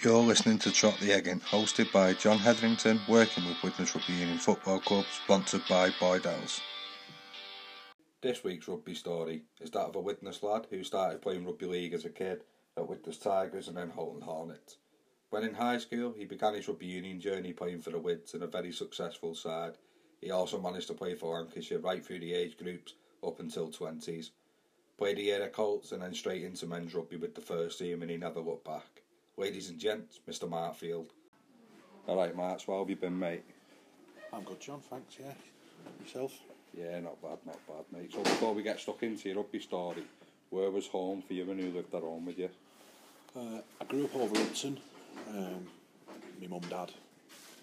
You're listening to Trot the Eggin, hosted by John Hetherington, working with Widnes Rugby Union Football Club, sponsored by Boydell's. This week's rugby story is that of a Widnes lad who started playing rugby league as a kid at Widnes Tigers and then Halton Hornets. When in high school, he began his rugby union journey playing for the Wids in a very successful side. He also managed to play for Lancashire right through the age groups up until 20s. Played a year at Colts and then straight into men's rugby with the first team and he never looked back. Ladies and gents, Mr. Martfield. Alright, Mark, so how have you been, mate? I'm good, John. Thanks. Yeah. Yourself? Yeah, not bad, not bad, mate. So before we get stuck into your rugby story, where was home for you when you lived at home with you? Uh, I grew up over Hudson. Um, my mum, dad,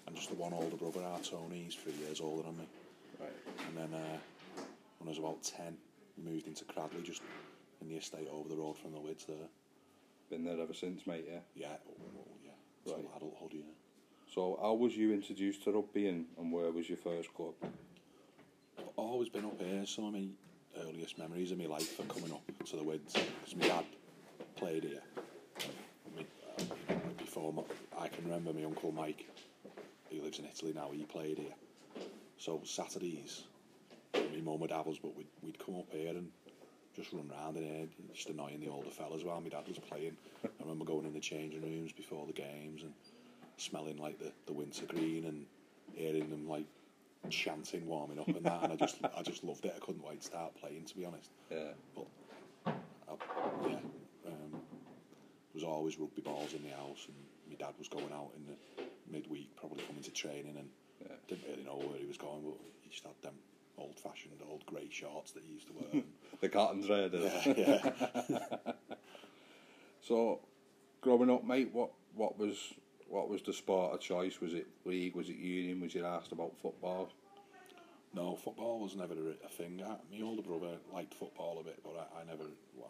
and just the one older brother, our Tony. He's three years older than me. Right. And then uh, when I was about ten, we moved into Cradley, just in the estate over the road from the Wids there. Been there ever since, mate, yeah? Yeah. Oh, oh, yeah. Till Right. adulthood, yeah. So how was you introduced to rugby and, and where was your first club? I've always been up here. Some of my earliest memories of my life are coming up to the Wids because my dad played here. Me, uh, you know, before my, I can remember my uncle Mike, who lives in Italy now. He played here. So Saturdays, my mum would have us, but we'd, we'd come up here and just run round in here, just annoying the older fellas while my dad was playing. I remember going in the changing rooms before the games and smelling like the, the winter green and hearing them like chanting, warming up and that. And I just I just loved it. I couldn't wait to start playing, to be honest. Yeah. But I, yeah, um, there was always rugby balls in the house, and my dad was going out in the midweek, probably coming to training, and Yeah. didn't really know where he was going, but he just had them old-fashioned old grey shorts that he used to wear. The Cartons Raiders. Eh? yeah, yeah. So, growing up, mate, what what was what was the sport of choice? Was it league? Was it union? Was you asked about football? No, football was never a, a thing. I, my older brother liked football a bit, but I, I never,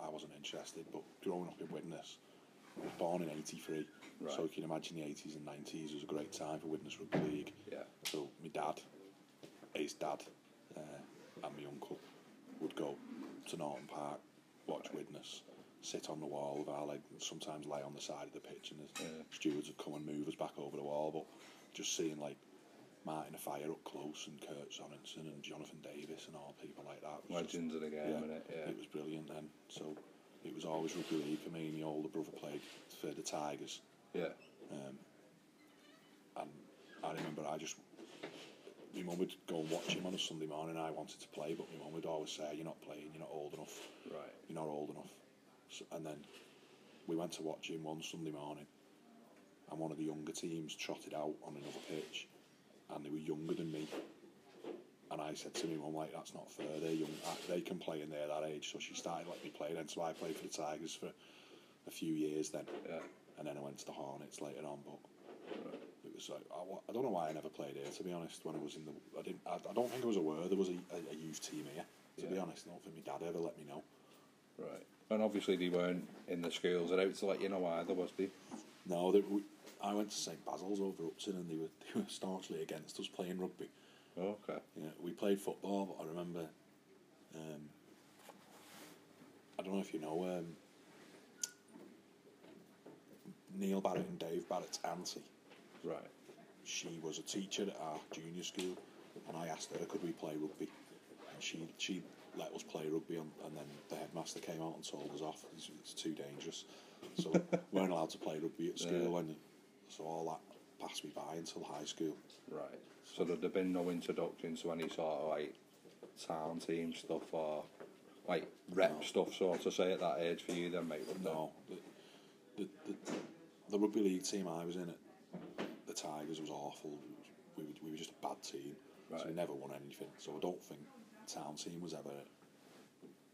I wasn't interested. But growing up in Widnes, I was born in '83, Right. so you can imagine the '80s and '90s was a great time for Widnes Rugby League. Yeah. So my dad, his dad, and my uncle would go to Naughton Park, watch Widnes, sit on the wall with our leg, sometimes lay on the side of the pitch, and the Yeah. stewards would come and move us back over the wall. But just seeing like Martin Offiah up close and Kurt Sorensen and Jonathan Davies and all people like that. was just- Legends of the game, innit? Yeah. It was brilliant then. So it was always rugby league for me. And my older brother played for the Tigers. Yeah. Um, and I remember I just, my mum would go and watch him on a Sunday morning. I wanted to play, but my mum would always say, "You're not playing. You're not old enough. Right. You're not old enough." So, and then we went to watch him one Sunday morning, and one of the younger teams trotted out on another pitch, and they were younger than me. And I said to my mum, like, that's not fair. They're young. uh, They can play in there that age. So she started letting me play then. So I played for the Tigers for a few years then Yeah. and then I went to the Hornets later on. But was like I, I don't know why I never played here. To be honest, when I was in the, I didn't. I, I don't think I was aware there was a, a, a youth team here. To be honest, I don't think my dad ever let me know. Right. And obviously they weren't in the schools. They're out to let you know either, was they? No, they, we, I went to St Basil's over Upton, and they were they were staunchly against us playing rugby. Okay. Yeah, we played football, but I remember. Um, I don't know if you know um, Neil Barrett and Dave Barrett's auntie. Right. she was a teacher at our junior school, and I asked her could we play rugby, and she she let us play rugby, and, and then the headmaster came out and told us off. It's, it's too dangerous, so we weren't allowed to play rugby at school, Yeah. and so all that passed me by until high school. Right. So there'd have been no introduction to any sort of like town team stuff or like rep No. stuff, so to say, at that age for you then, mate? No, the, the, the, the rugby league team I was in at Tigers was awful. We were, we were just a bad team, so we never won anything. So I don't think town team was ever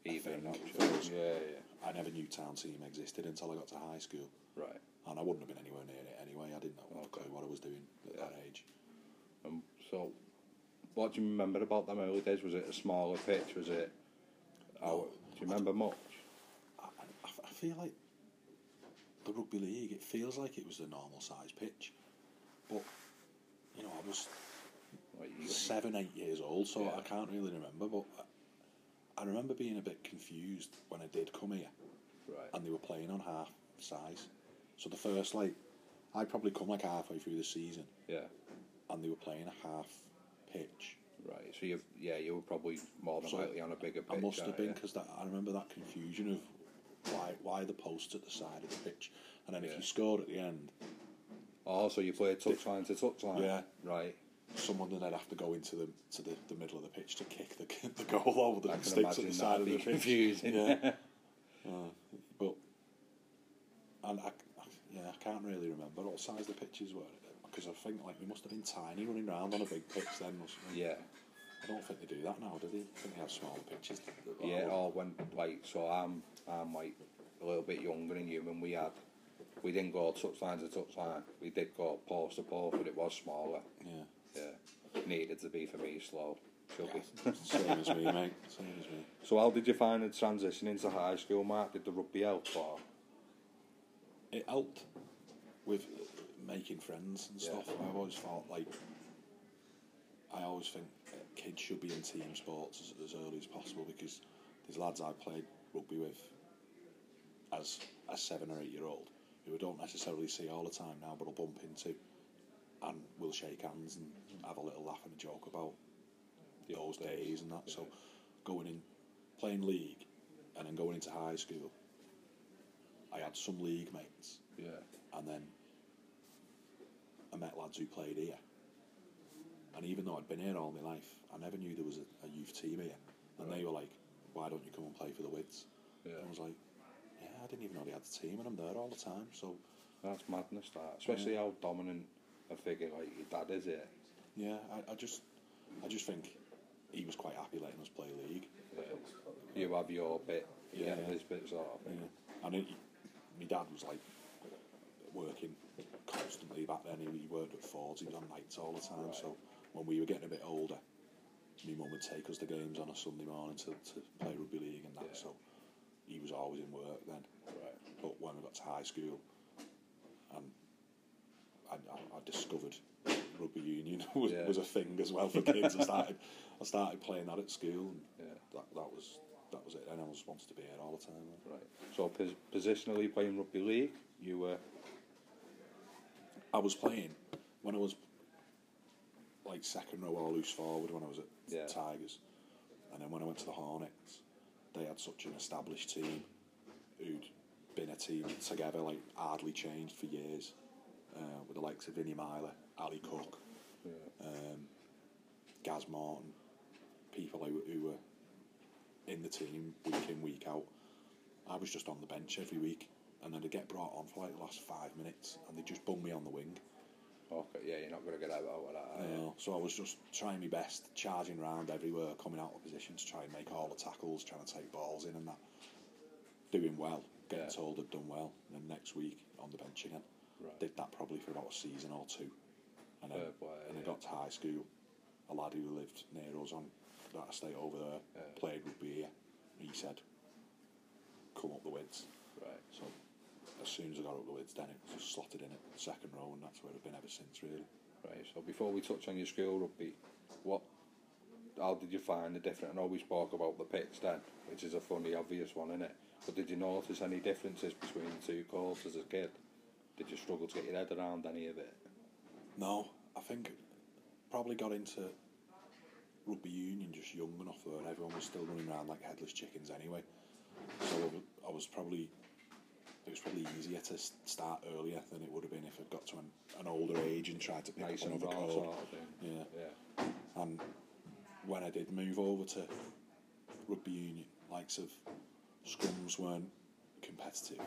Even an option. Yeah, yeah. I never knew town team existed until I got to high school, Right. and I wouldn't have been anywhere near it anyway. I didn't know a clue what I was doing at Yeah. that age. Um, so, what do you remember about them early days? Was it a smaller pitch? Was it? How, do you remember much? I, I, I feel like the rugby league. It feels like it was a normal size pitch, but you know, I was seven, eight years old, so Yeah. I can't really remember. But I, I remember being a bit confused when I did come here, right. and they were playing on half size. So the first like I'd probably come like halfway through the season, Yeah. and they were playing a half pitch. Right. So you yeah you were probably more than So likely on a bigger pitch. I must have been because I remember that confusion of why why the posts at the side of the pitch, and then if you scored at the end, Oh, so you played touchline to touchline. Yeah. Right. someone then would have to go into the to the, the middle of the pitch to kick the the goal over the sticks at the side of the pitch. confusing. Yeah. Uh, but and I, yeah, I can't really remember what size the pitches were because I think like we must have been tiny running around on a big pitch then. Or something. yeah. I don't think they do that now, do they? I think they have smaller pitches. Yeah, or when like so I'm I'm like a little bit younger than you when we had we didn't go touchline to touchline. We did go post to post, but it was smaller. yeah. Yeah, needed to be for me slow. Should be. Same as me, mate. Same as me. so how did you find the transition into high school, Mark? Did the rugby help or? It helped with making friends and Yeah. stuff. I've always felt like I always think kids should be in team sports as, as early as possible because these lads I played rugby with as a seven or eight year old who I don't necessarily see all the time now, but I'll bump into and we'll shake hands and have a little laugh and a joke about The those old days, and that. So going in, playing league, and then going into high school, I had some league mates, Yeah. and then I met lads who played here. And even though I'd been here all my life, I never knew there was a, a youth team here. And they were like, "Why don't you come and play for the Wids?" Yeah. And I was like, "Yeah, I didn't even know they had a team, and I'm there all the time." So That's madness, that. Especially how dominant a figure like your dad is here. yeah, I, I just, I just think he was quite happy letting us play league. Yeah. You have your bit, you Yeah, get yeah. his bit sort of thing. Yeah. And he, my dad was like working constantly back then. He, he worked at Fords. He was on nights all the time. So when we were getting a bit older, my mum would take us to games on a Sunday morning to, to play rugby league and that. Yeah. So he was always in work then. Right. But when I got to high school, and I, I, I discovered rugby union was, Yeah. was a thing as well for kids. I started I started playing that at school. And Yeah. That that was that was it. And I was wanted to be here all the time. Right. So pos- positionally playing rugby league, you were I was playing when I was like second row or loose forward when I was at Yeah. Tigers, and then when I went to the Hornets, they had such an established team who'd been a team together like hardly changed for years, uh, with the likes of Vinnie Myler, Ali Cook, yeah. um, Gaz Morton, people who, who were in the team week in week out. I was just on the bench every week, and then I'd get brought on for like the last five minutes, and they'd just bung me on the wing. Okay, yeah, you're not going to get out of that. Uh, so I was just trying my best, charging around everywhere, coming out of position to try and make all the tackles, trying to take balls in and that. Doing well, getting Yeah. told I'd done well. And then next week on the bench again. Right. Did that probably for about a season or two. And then Fair play, and I yeah. got to high school. A lad who lived near us on that estate over there Yeah. played rugby here. He said, "Come up the wids." Right. So as soon as I got up the wids, then it was just slotted in at second row, and that's where I've been ever since, really. Right. So before we touch on your school rugby, what? How did you find the different? I know we spoke about the pitch then, which is a funny, obvious one, isn't it? But did you notice any differences between the two codes as a kid? Did you struggle to get your head around any of it? No, I think probably got into rugby union just young enough where everyone was still running around like headless chickens anyway. So I was probably it was probably easier to start earlier than it would have been if I'd got to an, an older age and tried to pick Nice up another code. sort of. Yeah, Yeah. and when I did move over to rugby union, likes of scrums weren't competitive.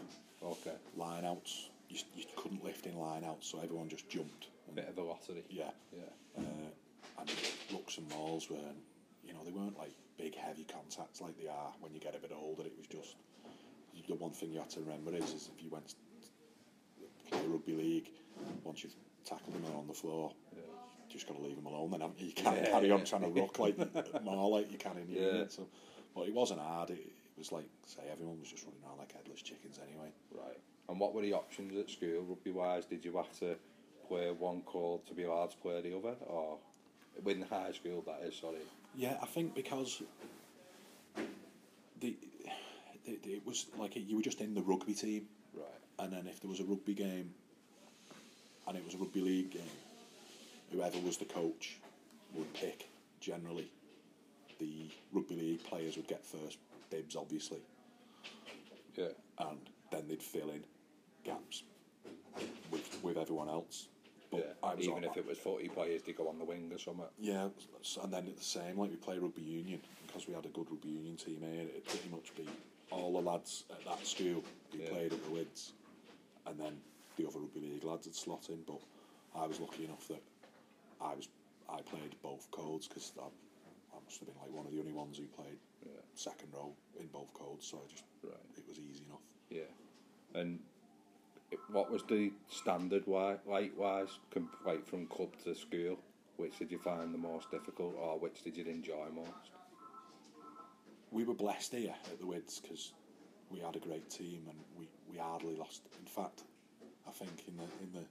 Okay. Line outs, you, you couldn't lift in line outs, so everyone just jumped. And, Bit of velocity. yeah, Yeah. uh, and looks and mauls weren't, you know, they weren't like big heavy contacts like they are when you get a bit older. It was just the one thing you had to remember is, is if you went to play rugby league, once you've tackled them on the floor, Yeah. you just got to leave them alone. Then haven't you? Can't Yeah, carry on yeah. trying to rock like more like you can in Yeah. union. So, but it wasn't hard. It, it was like say everyone was just running around like headless chickens anyway. Right. And what were the options at school, rugby wise? Did you have to play one call to be allowed to play the other? Or in high school, that is, sorry. Yeah, I think because the it was like you were just in the rugby team, Right. and then if there was a rugby game and it was a rugby league game, whoever was the coach would pick generally. The rugby league players would get first dibs, obviously, Yeah. and then they'd fill in gaps with with everyone else. But yeah. Even if it was footy players, they go on the wing or something. Yeah, and then it's the same, like we play rugby union, because we had a good rugby union team here, it'd pretty much be all the lads at that school who Yeah. played at the Wids, and then the other rugby league lads would slot in, but I was lucky enough that I was I played both codes, because I, I must have been like one of the only ones who played Yeah. second row in both codes, so I just, Right. it was easy enough. Yeah. And what was the standard like wise, like from club to school? Which did you find the most difficult, or which did you enjoy most? We were blessed here at the Wids because we had a great team and we, we hardly lost. In fact, I think in the in the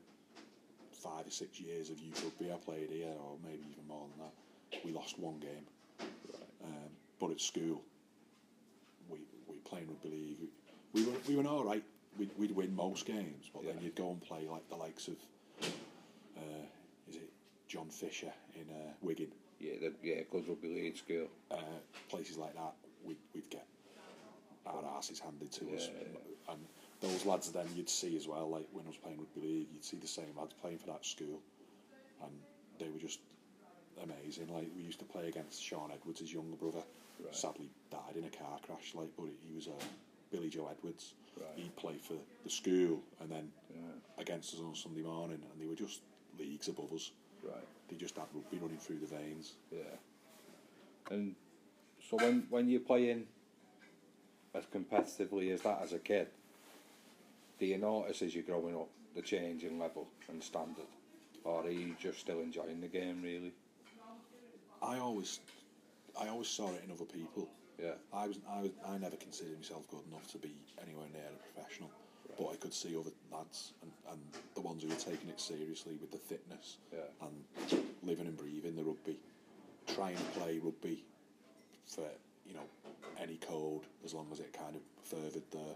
five or six years of youth rugby I played here, or maybe even more than that, we lost one game. Um, but at school, we we playing rugby league. We were we were all right. We'd, we'd win most games, but then you'd go and play like the likes of, uh, is it John Fisher in uh, Wigan, Yeah, the, yeah, good rugby league school. uh, places like that, we'd, we'd get our asses handed to us. Yeah, And those lads then you'd see as well, like when I was playing rugby league, you'd see the same lads playing for that school. And they were just amazing. Like we used to play against Shaun Edwards, his younger brother. Right. Sadly died in a car crash, like, but he was uh, Billy Joe Edwards. Right. He'd play for the school and then Yeah. against us on Sunday morning, and they were just leagues above us. Right. They just had rugby running through the veins. Yeah. And so when when you're playing as competitively as that as a kid, do you notice as you're growing up the change in level and standard, or are you just still enjoying the game really? I always, I always saw it in other people. Yeah. I was, I was, I never considered myself good enough to be anywhere near a professional, but I could see other lads and, and the ones who were taking it seriously with the fitness Yeah. and living and breathing the rugby, trying to play rugby for you know any code as long as it kind of furthered their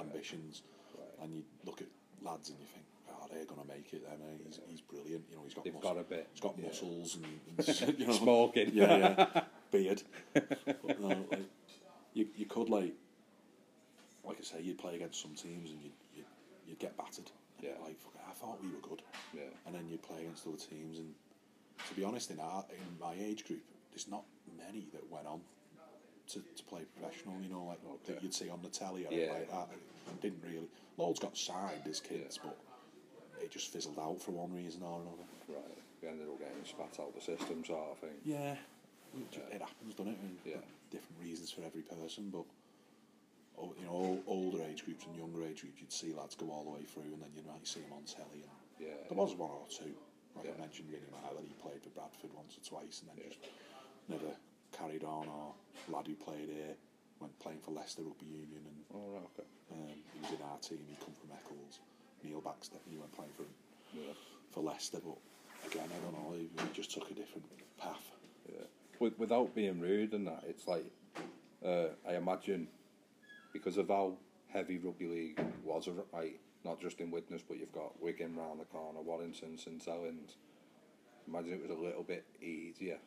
ambitions. Right. And you look at lads and you think, oh, they're gonna make it. Then eh? he's, he's brilliant. You know, he's got They've muscle- got a bit, He's got yeah. muscles and, and you know, Smoking. yeah, yeah, beard. But no, like, you you could like, like I say, you'd play against some teams and you'd you'd, you'd get battered. Yeah. Like "Fuck, I thought we were good, Yeah. and then you'd play against other teams. And to be honest, in our in my age group, there's not many that went on to, to play professional. You know, like Okay. that you'd see on the telly or Yeah. like that. Didn't really. Loads got signed as kids, but it just fizzled out for one reason or another. Right. We ended up getting spat out the system sort of thing. Yeah, it happens, doesn't it? And Yeah. Different reasons for every person, but oh, you know, older age groups and younger age groups, you'd see lads go all the way through, and then you might see them on telly. And Yeah. there was one or two, like Yeah. I mentioned, Vinny Myler, he played for Bradford once or twice, and then just never carried on. Or lad who played here went playing for Leicester Rugby Union, and Oh, right, okay. um, he was in our team. He come from Eccles. Neil Baxter, he went playing for Yeah. for Leicester, but again, I don't know. He, just took a different path. Yeah. With, without being rude and that, it's like, uh, I imagine, because of how heavy rugby league was, like, not just in Widnes, but you've got Wigan round the corner, Warrington, St Helens. Imagine it was a little bit easier.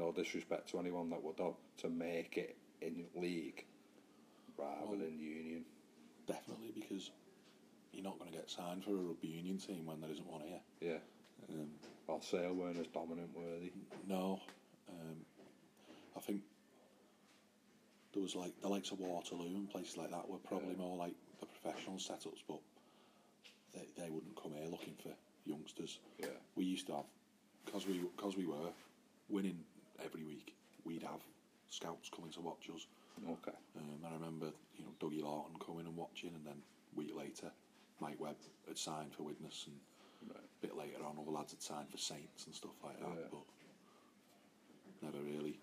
No disrespect to anyone that would have to make it in league rather Well- than union. Definitely, because you're not going to get signed for a rugby union team when there isn't one here. Yeah. Um, Well, Sale weren't as dominant, were they? no, um, I think there was like the likes of Waterloo and places like that were probably Yeah. more like the professional setups, but they, they wouldn't come here looking for youngsters. Yeah. We used to have because we because we were winning every week. We'd have scouts coming to watch us. Okay. Um, I remember, you know, Dougie Laughton coming and watching, and then a week later, Mike Webb had signed for Widnes, and Right. a bit later on, other lads had signed for Saints and stuff like that, Yeah. but never really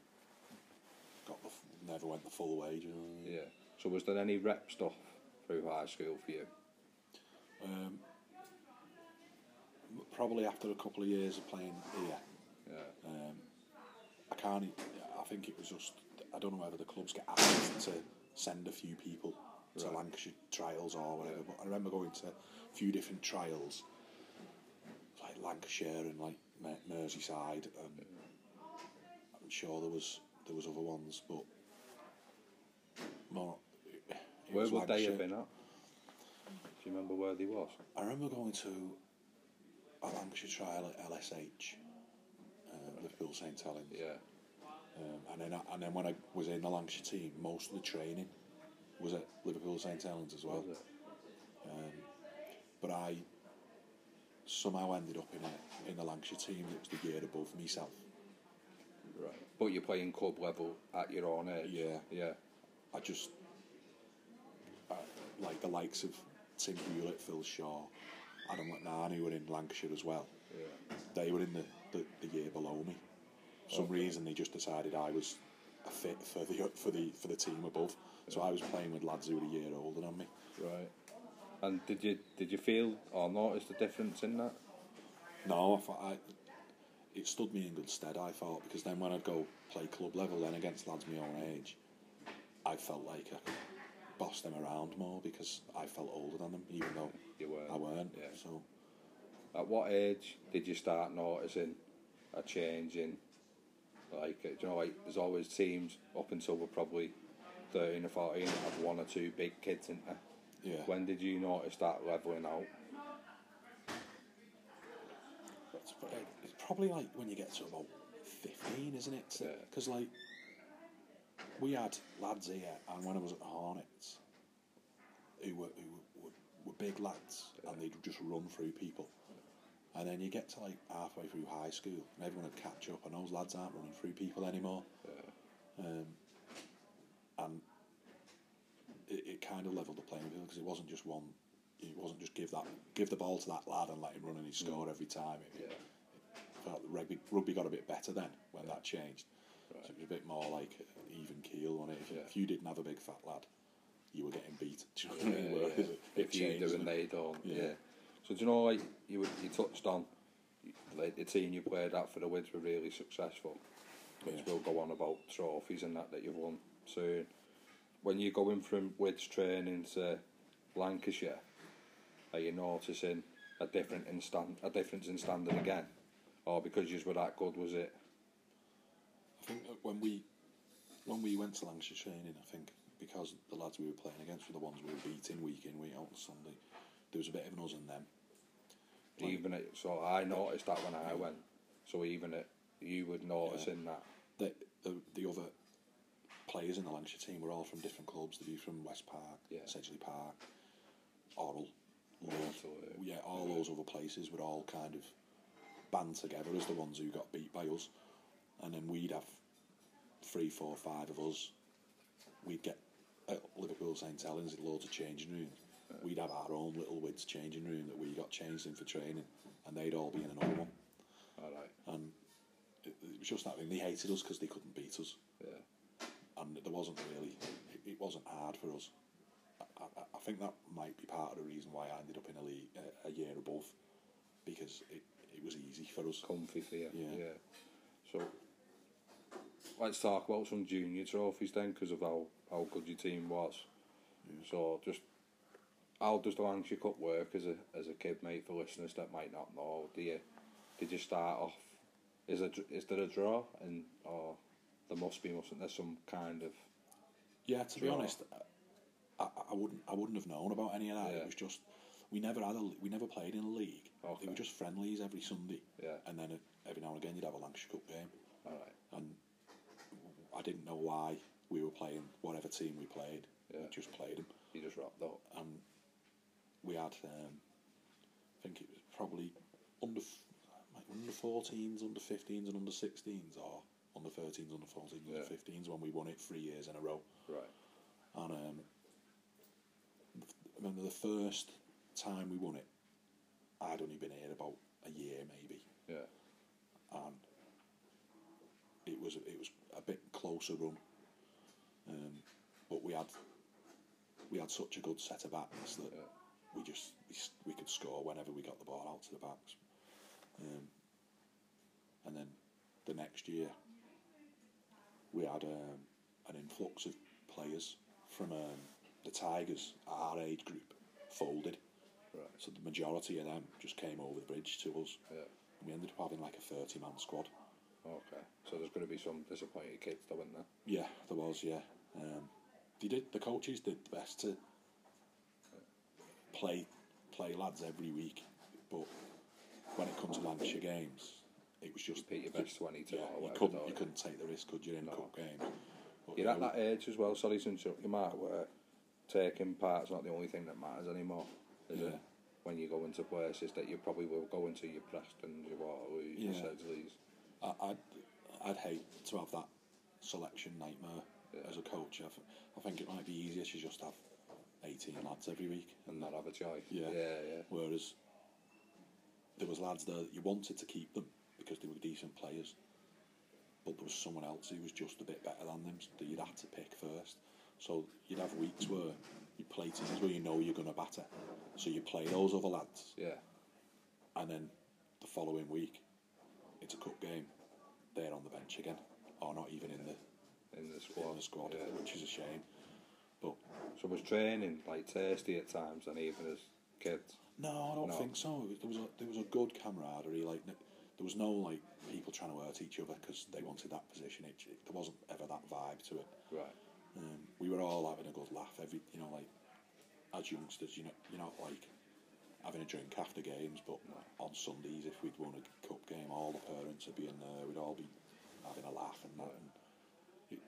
got the, never went the full way. You know I mean? Yeah. So was there any rep stuff through high school for you? Um, probably after a couple of years of playing here, Yeah. um, I can't. I think it was just. I don't know whether the clubs get asked to send a few people to Lancashire trials or whatever. But I remember going to a few different trials, like Lancashire and like Mer- Merseyside, and I'm sure there was there was other ones, but more. Where was would they have been at? Do you remember where they was? I remember going to a Lancashire trial at LSH, Liverpool St Helens. Yeah. Um, and then I, and then when I was in the Lancashire team, most of the training was at Liverpool St Helens as well. It? But I somehow ended up in a in the Lancashire team that was the year above myself. Right. But you're playing club level at your own age. Yeah. Yeah. I just uh, like the likes of Tim Hewlett, Phil Shaw, Adam McMahon, who were in Lancashire as well. Yeah. They were in the, the, the year below me. For some Okay. reason they just decided I was a fit for the for the for the team above. So I was playing with lads who were a year older than me. Right. And did you did you feel or notice the difference in that? No, I thought I, it stood me in good stead. I thought because then when I'd go play club level, then against lads my own age, I felt like I could boss them around more because I felt older than them, even though You weren't. I weren't. Yeah. So At what age did you start noticing a change in, like, you know, like, there's always teams up until we're probably 13 or 14 that have one or two big kids in there. yeah, When did you notice that levelling out? it's, probably like when you get to about fifteen, isn't it? Yeah. Because like we had lads here, and when I was at the Hornets, who were who were, were big lads, and they'd just run through people. And then you get to like halfway through high school, and everyone would catch up, and those lads aren't running through people anymore. Um, and it, it kind of levelled the playing field because it wasn't just one. It wasn't just give that give the ball to that lad and let him run and he'd score every time. It, Yeah. I felt that rugby rugby got a bit better then when that changed. So it was a bit more like even keel on it. If, Yeah. if you didn't have a big fat lad, you were getting beat. Do you know Yeah, what I mean? Yeah. it- If it you do and didn't it? they don't, yeah. So do you know, like you you touched on, like the team you played at for the Wids were really successful, which Yeah. will go on about trophies and that that you've won soon. When you're going from Wids training to Lancashire, are you noticing a different in stand, a difference in standard again, or because you were that good, was it? I think when we when we went to Lancashire training, I think because the lads we were playing against were the ones we were beating week in week out on Sunday, there was a bit of an us and them. Like- even it, so I noticed that when I went. So even it, you would notice in that. The, the the other players in the Lancashire team were all from different clubs. They'd be from West Park, Yeah. Sedgley Park. Walsall, yeah. yeah, all those other places were all kind of band together as the ones who got beat by us, and then we'd have three, four, five of us. We'd get at Liverpool St Helens in loads of changing rooms. We'd have our own little Wids changing room that we got changed in for training, and they'd all be in another one. All right. And it, it was just that thing. They hated us because they couldn't beat us Yeah. and there wasn't really it, it wasn't hard for us. I, I, I think that might be part of the reason why I ended up in a league a, a year above because it, it was easy for us. comfy for you. Yeah. So let's talk about some junior trophies then, because of how, how good your team was. So just how does the Lancashire Cup work as a as a kid, mate? For listeners that might not know, do you did you start off? Is a is there a draw and or there must be mustn't there some kind of Yeah, to be honest, I, I, I wouldn't I wouldn't have known about any of that. Yeah. It was just we never had a we never played in a league. Okay. They were just friendlies every Sunday. Yeah. And then every now and again you'd have a Lancashire Cup game, all right? and I didn't know why we were playing whatever team we played. Yeah. We just played them. You just wrapped up. and we had um, I think it was probably under like under 14s, under 15s, and under 16s, or under 13s, under 14s, Yeah. under 15s when we won it three years in a row. Right. And um, I remember the first time we won it, I'd only been here about a year maybe, Yeah. and it was it was a bit closer run. Um, but we had we had such a good set of backs that Yeah. We just we, we could score whenever we got the ball out to the backs. Um, and then the next year we had um, an influx of players from um, the Tigers, our age group, folded Right. So the majority of them just came over the bridge to us. Yeah. We ended up having like a 30 man squad. Okay. So there's going to be some disappointed kids, though, isn't there? Yeah, there was, yeah. Um, they did, the coaches did the best to play play lads every week, but when it comes to Lancashire games, it was just your best 22 Yeah, you couldn't you couldn't take the risk, could you, in No. cup games? But, You're you at that age as well, sorry to interrupt you, Mark, where taking part's not the only thing that matters anymore. Is Yeah. it? When you go into places that you probably will go into your Prestons, your Waterloos, your Yeah. Sedgleys. I, I'd I'd hate to have that selection nightmare Yeah. as a coach. I, th- I think it might be easier to just have 18 lads every week. and not have a choice. Yeah. yeah, yeah. Whereas there was lads there that you wanted to keep them because they were decent players, but there was someone else who was just a bit better than them that you'd had to pick first. So you'd have weeks where you play teams where you know you're going to batter, so you play those other lads, Yeah, and then the following week it's a cup game. They're on the bench again, or not even in the in the squad. in the squad, Yeah. which is a shame. But So was training like tasty at times, and even as kids. No, I don't No. think so. There was a there was a good camaraderie. Like there was no like people trying to hurt each other because they wanted that position. It, it- there wasn't ever that vibe to it. Right. Um, we were all having a good laugh. Every you know like as youngsters, you know you're not like having a drink after games, but on Sundays if we'd won a cup game, all the parents would be in there. We'd all be having a laugh and that. And it,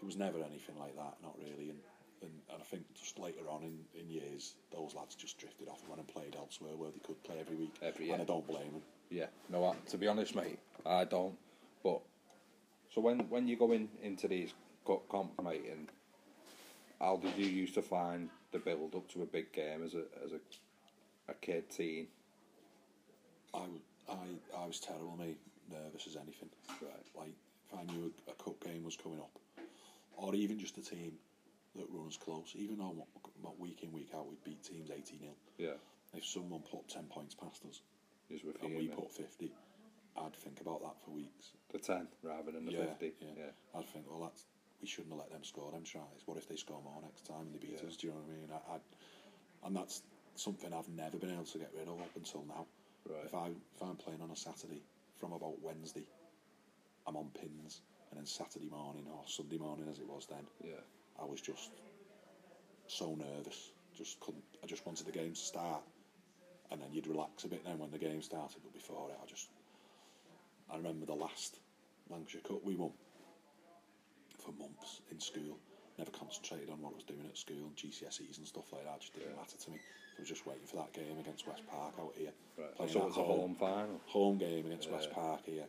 it was never anything like that. Not really. And and, and I think just later on in, in years, those lads just drifted off and went and played elsewhere where they could play every week. Every- And. I don't blame them. Yeah. No, I, to be honest, mate, I don't. But so when when you go in into these cup comp, mate, and how did you used to find the build up to a big game as a as a a kid teen? I was terrible, mate. Nervous as anything. Right. Like, if I knew a, a cup game was coming up, or even just a team that runs close, even though week in, week out we beat teams 80 0, Yeah. if someone put 10 points past us and we put 50, I'd think about that for weeks. the ten rather than the yeah, fifty. Yeah. Yeah. I'd think, well, that's we shouldn't have let them score them tries. What if they score more next time and they beat Yeah. us? Do you know what I mean? I, I'd, and that's something I've never been able to get rid of up until now. Right. If I if I'm playing on a Saturday from about Wednesday, I'm on pins, and then Saturday morning or Sunday morning as it was then, Yeah. I was just so nervous. Just couldn't. I just wanted the game to start, and then you'd relax a bit then when the game started. But before it, I just. I remember the last Lancashire Cup we won for months in school. Never concentrated on what I was doing at school, GCSEs and stuff like that. Just didn't Yeah. matter to me. I was just waiting for that game against West Park out here. Right. playing So it was a home final. home game against West Park here,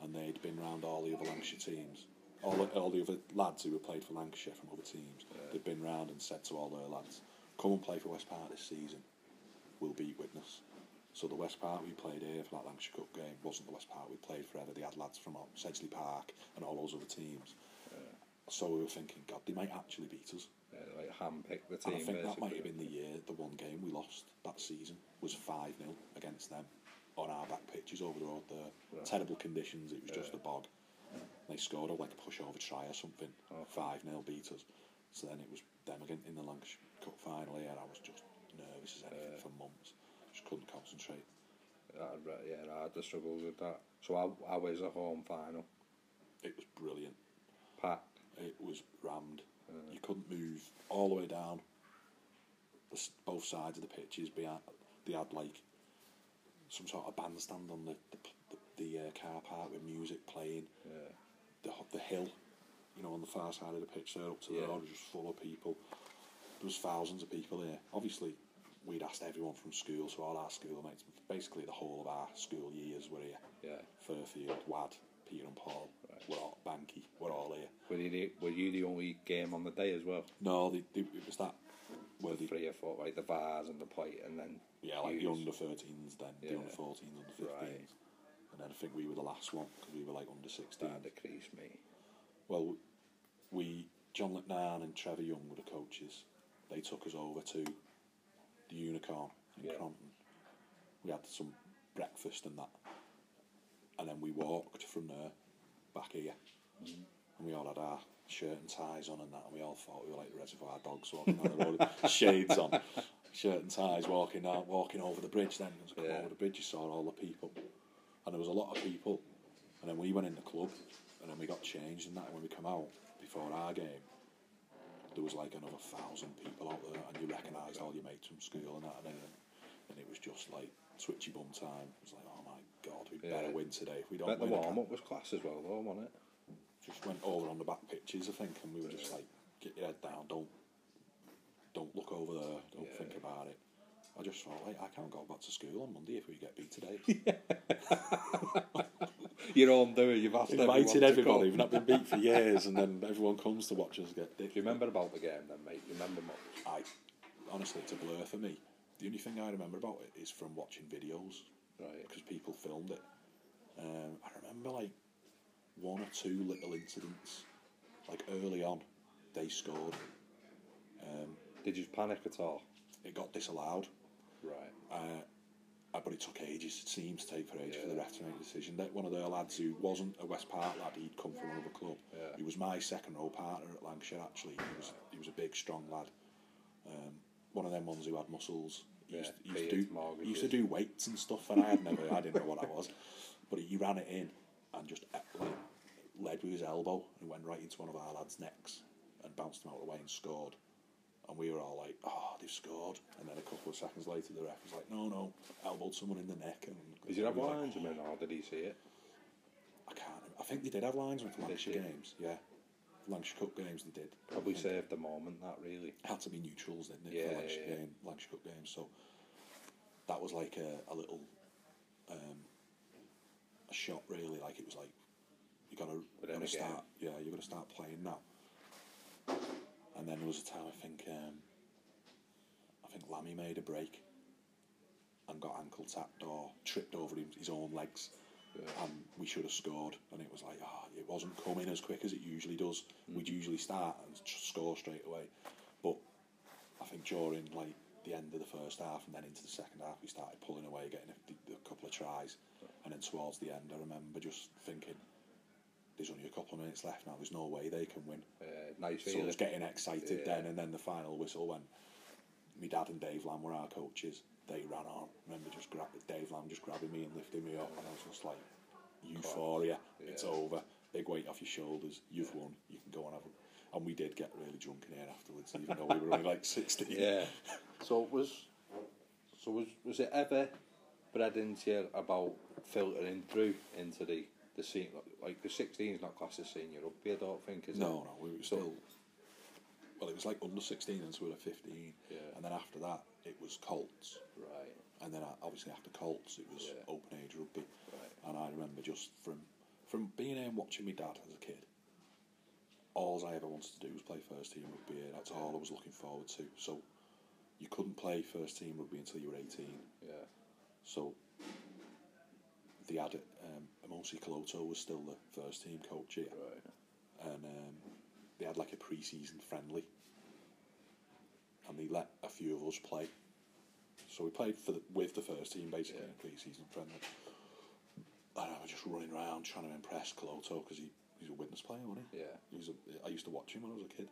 and they'd been round all the other Lancashire teams. All the, all the other lads who had played for Lancashire from other teams, they'd been round and said to all their lads, "Come and play for West Park this season. We'll beat Widnes." So the West Park we played here for that Lancashire Cup game wasn't the West Park we played forever. They had lads from Sedgley Park and all those other teams. So we were thinking, God, they might actually beat us. Yeah, like handpick the And team. I think that might have been the year, the one game we lost that season was 5 0 against them on our back pitches over the road there. Right. Terrible conditions, it was just a bog. They scored a, like a pushover try or something. Okay. 5 0 beat us. So then it was them again in the Lancashire Cup final here. I was just nervous as anything Yeah. for months. Just couldn't concentrate. I'd, yeah, I had the struggles with that. So how, was a home final? It was brilliant. Packed. It was rammed. You couldn't move all the way down. The, both sides of the pitches, behind, they had like some sort of bandstand on the the, the, the uh, car park with music playing. Yeah. The the hill, you know, on the far side of the pitch there up to Yeah. the road was just full of people. There was thousands of people here. Obviously, we'd asked everyone from school, so all our schoolmates, basically the whole of our school years were here. Yeah. Fairfield, Wad, Peter and Paul, Right. we're all Banky, we're all here. Were you, the, were you the only game on the day as well? No, they, they, it was that where they, Three or four, like the bars and the plate, and then yeah, like the under 13s, then the under 14s, under 15s, Right. And then I think we were the last one because we were like under 16. That decreased me. Well, we John McMahon and Trevor Young were the coaches. They took us over to the Unicorn in Yeah. Cronton. We had some breakfast and that, and then we walked from there back here, mm-hmm. and we all had our shirt and ties on and that, and we all thought we were like the Reservoir Dogs walking down the road, shades on. shirt and ties, walking out, walking over the bridge. Then as you come Yeah. over the bridge, you saw all the people, and there was a lot of people. And then we went in the club, and then we got changed. And that and when we come out before our game, there was like another thousand people out there, and you recognised all your mates from school and that. And then, and it was just like switchy bum time. It was like, oh my god, we Yeah. better win today. If we don't Bet the warm up was class as well, though, wasn't it? just went over on the back pitches, I think, and we were just like, get your head down, don't don't look over there, don't Yeah. think about it. I just thought, like, I can't go back to school on Monday if we get beat today. Your own doer, you've asked Invited everyone to everybody, we've not been beat for years, and then everyone comes to watch us get Do you remember about the game then, mate? Do you remember much? I honestly, it's a blur for me. The only thing I remember about it is from watching videos Right. because people filmed it. Um, I remember like one or two little incidents, like early on, they scored. Um, Did you panic at all? it got disallowed. Right. Uh, uh, but it took ages, it seems to take for ages for the Yeah. ref to make a decision. That one of their lads who wasn't a West Park lad, he'd come from another club. Yeah. He was my second row partner at Lancashire actually. He was he was a big, strong lad. Um, one of them ones who had muscles. He Yeah, used, he used to do he used to do weights and stuff, and I had never I didn't know what that was. But he ran it in and just uh, like led with his elbow and went right into one of our lads' necks and bounced him out of the way and scored. And we were all like, "Oh, they've scored!" And then a couple of seconds later, the ref was like, "No, no, elbowed someone in the neck." And Did you have like, linesmen or did he see it? I can't. I think they did have linesmen for Did Lancashire games. Yeah, Lancashire Cup games they did. Probably saved the moment, that really. had to be neutrals, didn't it? Yeah, for Lancashire, yeah, yeah. game, Lancashire Cup games. So that was like a, a little um, a shot, really. Like it was like you got to gotta start. Yeah, you got to start playing now. And then there was a time I think um, I think Lammy made a break and got ankle tapped or tripped over his own legs, Yeah. and we should have scored. And it was like, ah, it wasn't coming as quick as it usually does. We'd usually start and score straight away, but I think during like the end of the first half and then into the second half, we started pulling away, getting a, a couple of tries, and then towards the end, I remember just thinking. There's only a couple of minutes left now. There's no way they can win. Uh, nice So I was getting excited Yeah. then, and then the final whistle went. my dad and Dave Lamb were our coaches. They ran on. remember just grab Dave Lamb just grabbing me and lifting me up, and I was just like, euphoria. It's over. Big weight off your shoulders. You've won. You can go and have. A... And we did get really drunk in here afterwards, even though we were only like sixteen. Yeah. So it was. So was was it ever bred into you about filtering through into the the scene like the sixteen is not classed as senior rugby? I don't think is No, it? no, no, we were still. Well, it was like under sixteen, and so we were fifteen. Yeah. And then after that, it was Colts. Right. and then uh, obviously after Colts it was Yeah. open age rugby, Right. and I remember just from from being here and watching my dad as a kid, all I ever wanted to do was play first team rugby. That's all I was looking forward to. So you couldn't play first team rugby until you were eighteen. Yeah. So they had. Um, Emosi Koloto was still the first team coach here, Right. and um, they had like a pre-season friendly, and they let a few of us play. So we played for the, with the first team basically in a pre-season friendly. And I was just running around trying to impress Koloto because he, he's a Widnes player, wasn't he? Yeah. He was a, I used to watch him when I was a kid,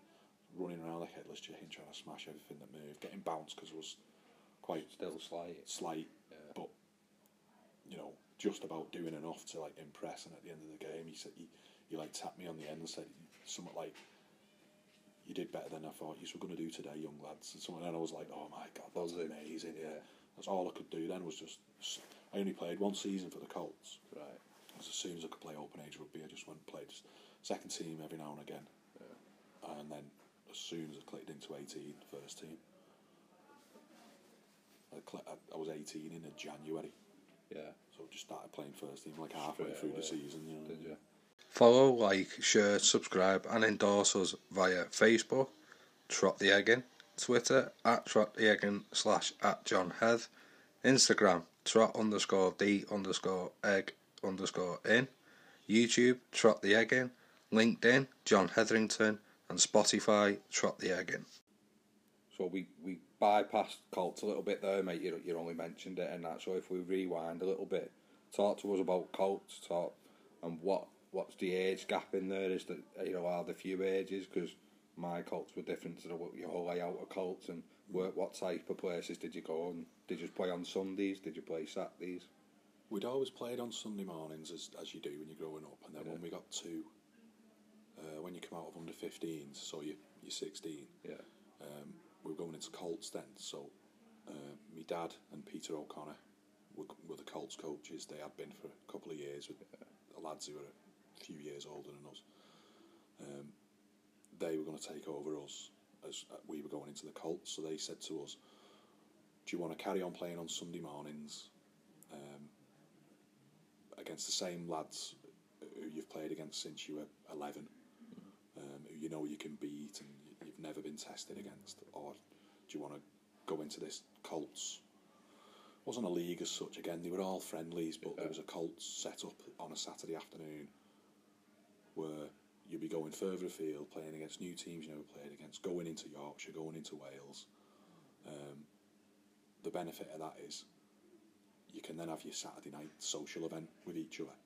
running around like headless chicken, trying to smash everything that moved, getting bounced because it was quite Still slight. slight, Yeah. but you know, just about doing enough to like impress. And at the end of the game, he said he, he like tapped me on the end and said something like, "You did better than I thought you were going to do today, young lads." And something, and I was like, "Oh my god, that's Buzzing. amazing!" Yeah. Yeah, that's all I could do then was just. I only played one season for the Colts. Right. As soon as I could play open age rugby, I just went and played second team every now and again. And then as soon as I clicked into 18, first team, I, cl- I, I was 18 in a January. Yeah. So just started playing first team like halfway through the season. You know. Did you? Follow, like, share, subscribe, and endorse us via Facebook, Trot the Eggin, Twitter, at Trot the Eggin slash at John Heath, Instagram, Trot underscore D underscore Egg underscore in, YouTube, Trot the Eggin, LinkedIn, John Hetherington, and Spotify, Trot the Eggin. So we, we bypassed Colts a little bit there, mate. You, you only mentioned it and that. So if we rewind a little bit, talk to us about Colts, talk and what what's the age gap in there? Is that you know are there few ages? Because my Colts were different to the your whole layout of Colts, and What, what type of places did you go on? Did you just play on Sundays? Did you play Saturdays? We'd always played on Sunday mornings, as, as you do when you're growing up. And then Yeah. when we got to, uh, when you come out of under 15s, so you, you're 16, Yeah. um, we were going into Colts then. So uh, my dad and Peter O'Connor were, were the Colts coaches. They had been for a couple of years with the lads who were a few years older than us. Um, they were going to take over us as uh, we were going into the Colts. So they said to us, "Do you want to carry on playing on Sunday mornings um, against the same lads who you've played against since you were 11, um, who you know you can beat and never been tested against, or do you want to go into this Colts?" wasn't a league as such. Again, they were all friendlies, but there was a Colts set up on a Saturday afternoon where you'd be going further afield, playing against new teams you never played against, going into Yorkshire, going into Wales. Um, the benefit of that is you can then have your Saturday night social event with each other,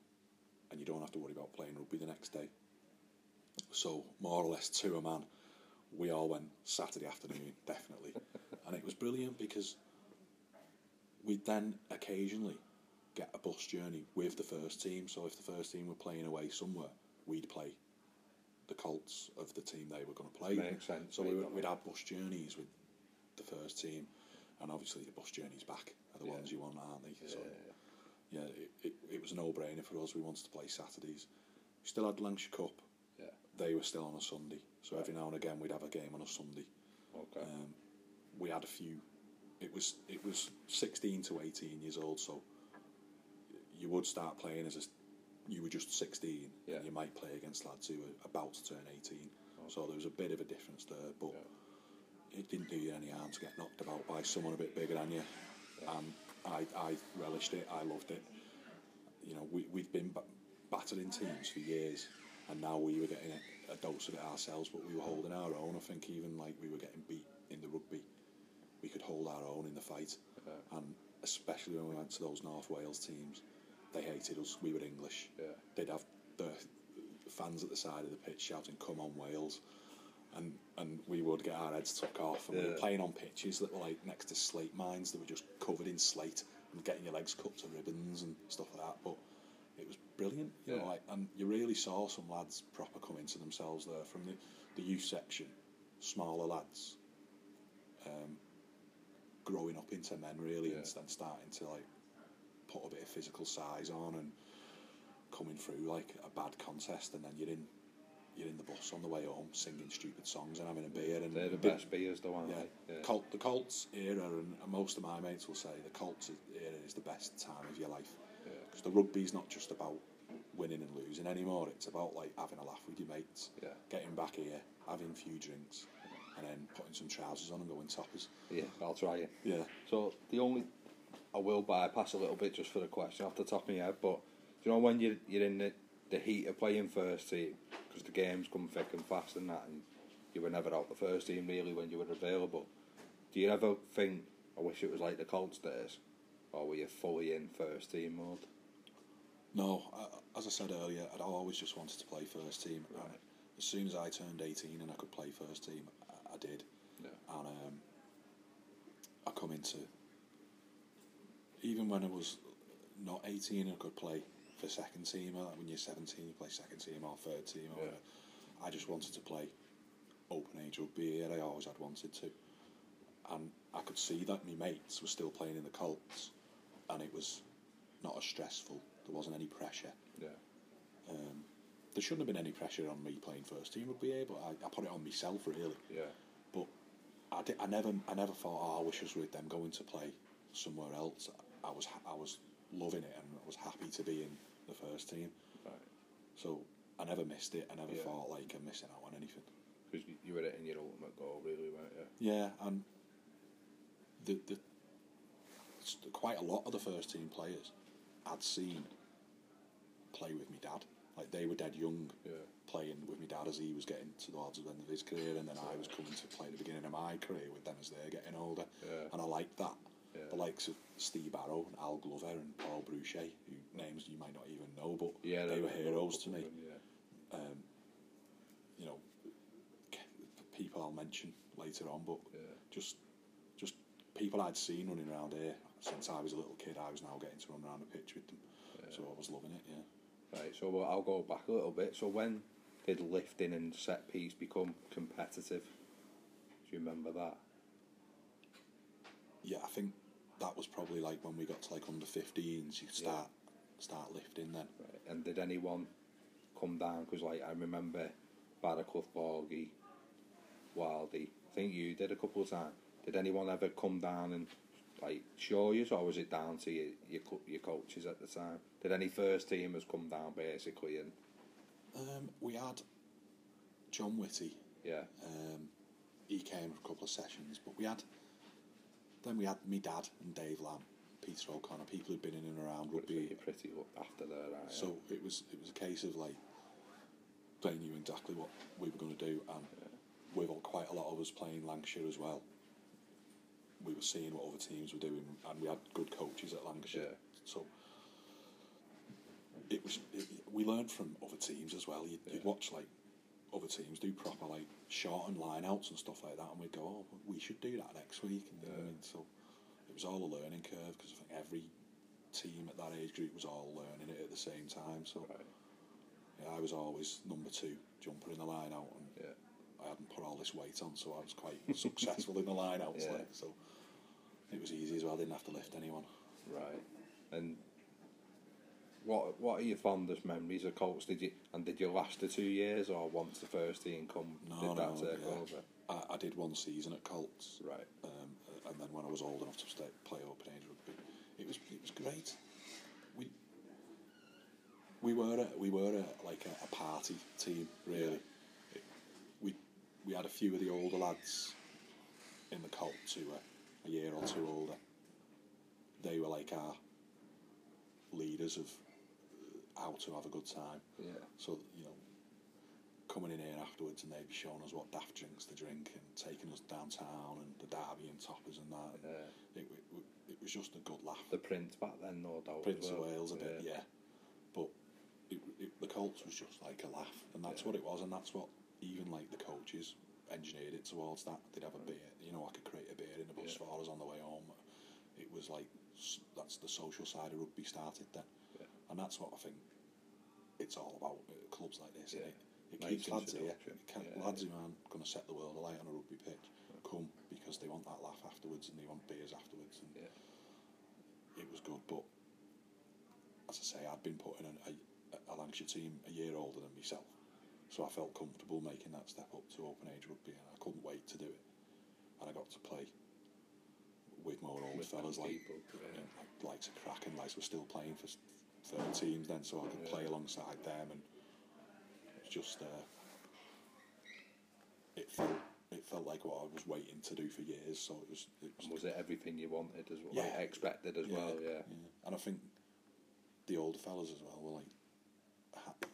and you don't have to worry about playing rugby the next day. So more or less to a man, we all went Saturday afternoon, definitely, and it was brilliant because we'd then occasionally get a bus journey with the first team. So if the first team were playing away somewhere, we'd play the Colts of the team they were going to play. Makes sense, So we were, we'd have bus journeys with the first team, and obviously the bus journeys back are the Yeah. ones you want, aren't they? So yeah, it, it, it was a no-brainer for us. We wanted to play Saturdays. We still had Lancashire Cup. Yeah. They were still on a Sunday, so every now and again we'd have a game on a Sunday. Okay. Um, we had a few. It was it was sixteen to eighteen years old, so you would start playing as a, you were just sixteen, Yeah. and you might play against lads who were about to turn eighteen. So there was a bit of a difference there, but it didn't do you any harm to get knocked about by someone a bit bigger than you. And I I relished it. I loved it. You know, we we'd been ba- battered in teams for years, and now we were getting a, a dose of it ourselves. But we were holding our own. I think even like we were getting beat in the rugby, we could hold our own in the fight. And especially when we went to those North Wales teams, they hated us. We were English. Yeah. They'd have the fans at the side of the pitch shouting, "Come on, Wales!" And and we would get our heads took off. And we were playing on pitches that were like next to slate mines that were just covered in slate and getting your legs cut to ribbons and stuff like that. But brilliant, you know. Like, and you really saw some lads proper come into themselves there from the the youth section, smaller lads. Um, growing up into men really Yeah. and then starting to like put a bit of physical size on and coming through like a bad contest and then you're in you're in the bus on the way home singing stupid songs and having a beer and They're the bit- best beers, though, aren't yeah, they? Colt, the Colts era and, most of my mates will say the Colts era is the best time of your life Yeah. Because the rugby's not just about winning and losing anymore it's about like having a laugh with your mates Yeah. getting back here having a few drinks and then putting some trousers on and going toppers Yeah, I'll try it. yeah So the only I will bypass a little bit just for the question off the top of my head, but do you know when you're you're in the, the heat of playing first team because the games come thick and fast and that, and you were never out the first team really when you were available. Do you ever think I wish it was like the Colts days, or were you fully in first team mode? No, I, as I said earlier, I'd always just wanted to play first team. And as soon as I turned 18 and I could play first team, I, I did. Yeah. And um, I come into, even when I was not 18 and I could play for second team, like when you're 17, you play second team or third team or Yeah. whatever. I just wanted to play open age rugby here. I always had wanted to. And I could see that my mates were still playing in the Colts and it was not as stressful. There wasn't any pressure. Yeah. Um, there shouldn't have been any pressure on me playing first team rugby here, but I, I put it on myself really. Yeah. But I, did, I never, I never thought, oh, I wish I was with them going to play somewhere else. I was, ha- I was loving it and I was happy to be in the first team. Right. So I never missed it. I never Yeah. thought like I'm missing out on anything. Because you, you were in your ultimate goal, really, weren't you? Yeah, and the, the quite a lot of the first team players I'd seen play with my dad. Like they were dead young, Yeah. playing with my dad as he was getting towards the end of his career, and then I was coming to play the beginning of my career with them as they're getting older. Yeah. And I liked that. Yeah. The likes of Steve Barrow and Al Glover and Paul Bruchet, who names you might not even know, but Yeah, they were heroes to me them, Yeah. um, you know, people I'll mention later on, but Yeah. just people I'd seen running around here since I was a little kid, I was now getting to run around the pitch with them. So I was loving it. Yeah. Right, so I'll go back a little bit. So when did lifting and set piece become competitive? Do you remember that? Yeah, I think that was probably like when we got to like under 15s. You start start lifting then. Right. And did anyone come down? Because like I remember Barraclough, Borgie, Wildy. I think you did a couple of times. Did anyone ever come down and like show you, or was it down to your your, co- your coaches at the time? Did any first teamers come down basically and Um, we had John Whitty. yeah, Um, he came for a couple of sessions, but we had then we had me dad and Dave Lamb, Peter O'Connor, people who'd been in and around pretty, rugby. pretty looked after there, right? So it was it was a case of like they knew exactly what we were going to do, and with quite a lot of us playing Lancashire as well, we were seeing what other teams were doing, and we had good coaches at Lancashire. Yeah. So it was it, we learned from other teams as well. You'd, you'd watch like other teams do proper like short and line outs and stuff like that, and we'd go, oh, we should do that next week. And know I mean, so it was all a learning curve because I think every team at that age group was all learning it at the same time. So Right. yeah, I was always number two jumper in the line out, and Yeah. I hadn't put all this weight on, so I was quite successful in the line outs. Yeah. Like, so it was easy as well. I didn't have to lift anyone. Right. And what what are your fondest memories of Colts? Did you and did you last the two years or once the first team come No, did that no, take yeah. over? I, I did one season at Colts, Right. um, and then when I was old enough to stay, play open age rugby, it was it was great. We we were a, we were a, like a, a party team really. It, we we had a few of the older lads in the Colts who were a year or two older. They were like our leaders of how to have a good time. Yeah. So you know, coming in here afterwards and they'd be showing us what daft drinks to drink and taking us downtown and the Derby and toppers and that. Yeah. It, it, it was just a good laugh. The Prince back then, no doubt. Prince of. Wales a bit, yeah. But it, it, the Colts was just like a laugh, and that's Yeah. what it was, and that's what even like the coaches engineered it towards that. They'd have a beer, you know, I could create a beer in the bus Yeah. for us on the way home. It was like that's the social side of rugby started then, Yeah. and that's what I think it's all about at clubs like this. Yeah. It, it keeps lads here, it Yeah, lads who aren't going to set the world alight on a rugby pitch come because they want that laugh afterwards and they want beers afterwards. And it was good, but as I say, I'd been putting a, a, a Lancashire team a year older than myself, so I felt comfortable making that step up to open age rugby, and I couldn't wait to do it. And I got to play with more old With fellas like people, yeah. like likes of Kraken, likes were still playing for third teams then, so I could play alongside them, and it's just uh, it felt it felt like what I was waiting to do for years. So it was it was was it everything you wanted as well? Yeah. Like expected as well, yeah. And I think the older fellas as well were like,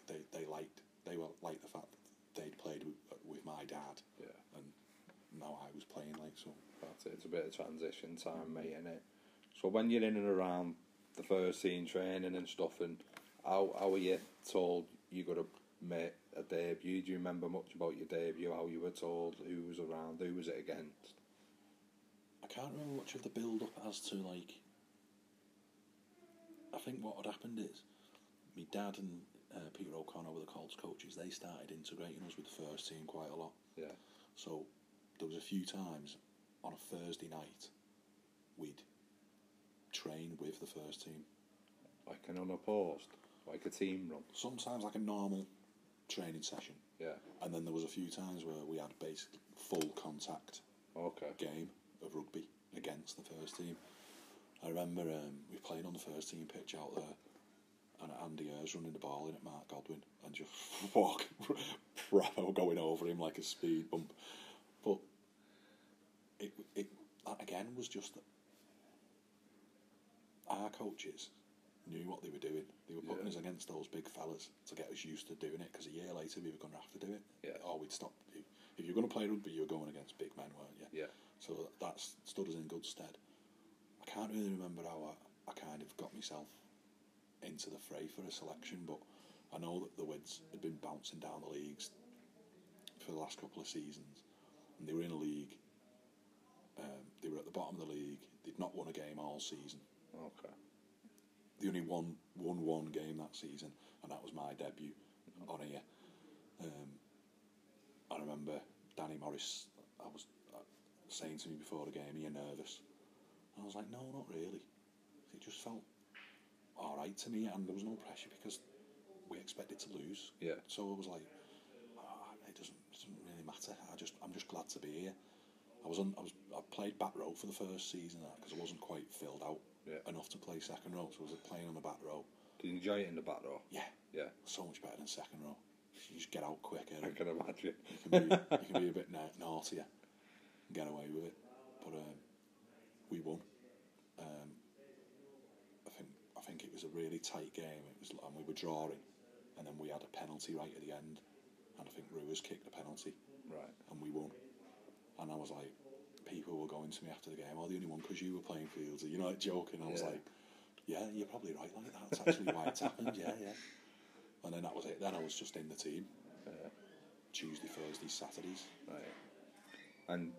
they they liked they were like the fact that they'd played with, with my dad, Yeah. and now I was playing like so. That's it. It's a bit of transition time, mate, innit? So when you're in and around the first team training and stuff, and how how were you told you got to make a debut? Do you remember much about your debut? How you were told? Who was around? Who was it against? I can't remember much of the build up as to like. I think what had happened is, my dad and uh, Peter O'Connor were the Colts coaches. They started integrating us with the first team quite a lot. Yeah, So there was a few times on a Thursday night we'd train with the first team. like an unopposed, like a team run. Sometimes like a normal training session, Yeah. and then there was a few times where we had basically full contact Okay. game of rugby against the first team. I remember um, we were playing on the first team pitch out there, and Andy Ayres running the ball in at Mark Godwin and just walk proper going over him like a speed bump. But it it that again was just that our coaches knew what they were doing. They were putting Yeah. us against those big fellas to get us used to doing it because a year later we were going to have to do it. Yeah. Or we'd stop. If, if you were going to play rugby, you were going against big men, weren't you? Yeah. So that's stood us in good stead. I can't really remember how I, I kind of got myself into the fray for a selection, but I know that the Wids had been bouncing down the leagues for the last couple of seasons, and they were in a league. Um, they were at the bottom of the league. They'd not won a game all season. Okay. They only won won one game that season, and that was my debut on here. Um, I remember Danny Morris. I was uh, saying to me before the game, "Are you nervous?" And I was like, "No, not really." It just felt all right to me, and there was no pressure because we expected to lose. Yeah. So I was like, ah, it doesn't, doesn't really matter. I just, I'm just glad to be here. I was on, I was, I played back row for the first season because I wasn't quite filled out Yeah. enough to play second row, so I was playing on the back row. Did you enjoy it in the back row? Yeah, Yeah. so much better than second row. You just get out quicker. I can imagine. you can be, you can be a bit na- naughtier and get away with it. But um, we won. Um, I think I think it was a really tight game. It was, and we were drawing, and then we had a penalty right at the end, and I think Ruiz kicked the penalty, Right. and we won. And I was like, people were going to me after the game, "Oh, the only one because you were playing fields," you know, like joking. I was Yeah. like, "Yeah, you're probably right. Like that's actually why it's happened. Yeah, yeah." And then that was it. Then I was just in the team. Tuesday, Thursday, Saturdays. Right. And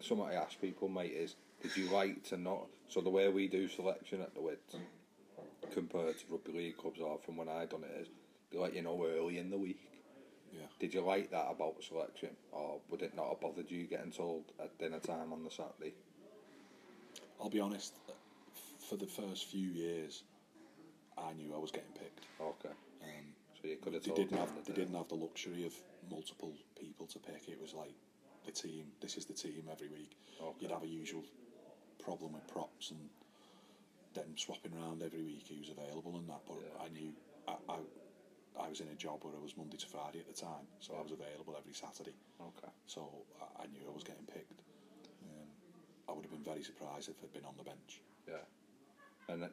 something I ask people, mate, is did you like to not? So the way we do selection at the Wids, compared to rugby league clubs or from when I done it, is they let you know early in the week. Yeah. Did you like that about selection, or would it not have bothered you getting told at dinner time on the Saturday? I'll be honest. For the first few years, I knew I was getting picked. Okay. Um, So you could have they didn't have the they didn't have the luxury of multiple people to pick. It was like the team. This is the team every week. Okay. You'd have a usual problem with props and them swapping around every week who's available and that. But Yeah. I knew I, I I was in a job where I was Monday to Friday at the time, so I was available every Saturday. Okay. So I, I knew I was getting picked. Um, I would have been very surprised if I'd been on the bench. Yeah. And it,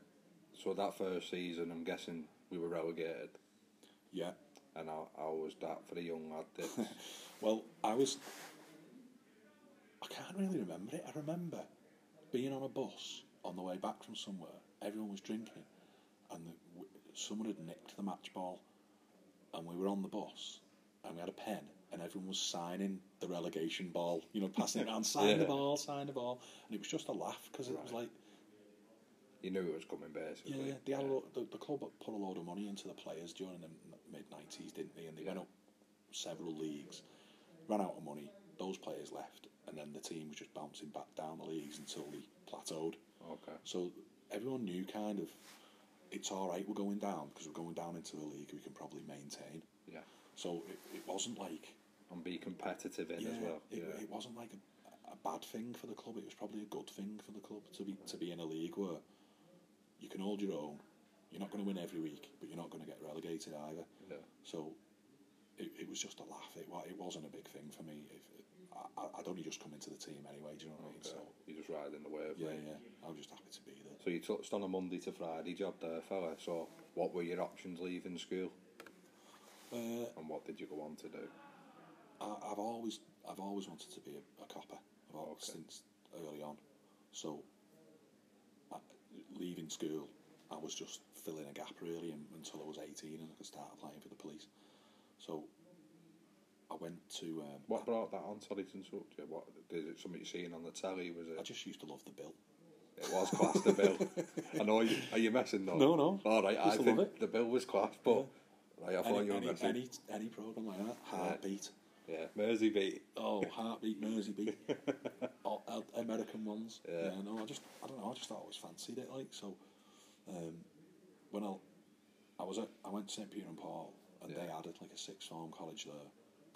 so that first season, I'm guessing we were relegated, Yeah. and I, how was that for a young lad? Well, I was. I can't really remember it. I remember being on a bus on the way back from somewhere. Everyone was drinking, and the, w- someone had nicked the match ball, and we were on the bus, and we had a pen, and everyone was signing the relegation ball. You know, passing it around, sign the ball, sign the ball, and it was just a laugh because it was like, you knew it was coming, basically. yeah, they had a lot, the, the club put a load of money into the players during the mid nineties, didn't they? And they went up several leagues, ran out of money. Those players left, and then the team was just bouncing back down the leagues until they plateaued. Okay. So everyone knew kind of it's all right. We're going down because we're going down into the league we can probably maintain. Yeah. So it, it wasn't like And be competitive in yeah, as well. it, yeah. it wasn't like a, a bad thing for the club. It was probably a good thing for the club to be to be in a league where you can hold your own. You're not going to win every week, but you're not going to get relegated either. Yeah. So it, it was just a laugh. It, it wasn't a big thing for me. If I, I'd only just come into the team anyway. Do you know what I mean? So You're just riding the wave, yeah, mate. yeah. I was just happy to be there. So you touched on a Monday to Friday job there, fella. So what were your options leaving school, Uh, and what did you go on to do? I, I've always I've always wanted to be a, a copper. Always, Okay. since early on. So I, leaving school, I was just filling a gap really until I was eighteen and I could start applying for the police. So I went to. Um, What brought that on? Sorry to interrupt you. What did it? Something you seen on the telly? Was it? I just used to love the bill. It was class. The bill. I know. You, are you messing though? No, no. All right. I Used think love it. the bill was class, but right, I thought Any, you were any, messing. any, any program like that, heartbeat. Yeah, Mersey beat. Oh, heartbeat, Merseybeat, oh, uh, American ones. Yeah. no, I just, I don't know, I just always fancied it. Like so, um, when I, I was at, I went to St Peter and Paul, and they Yeah. added like a sixth form college there,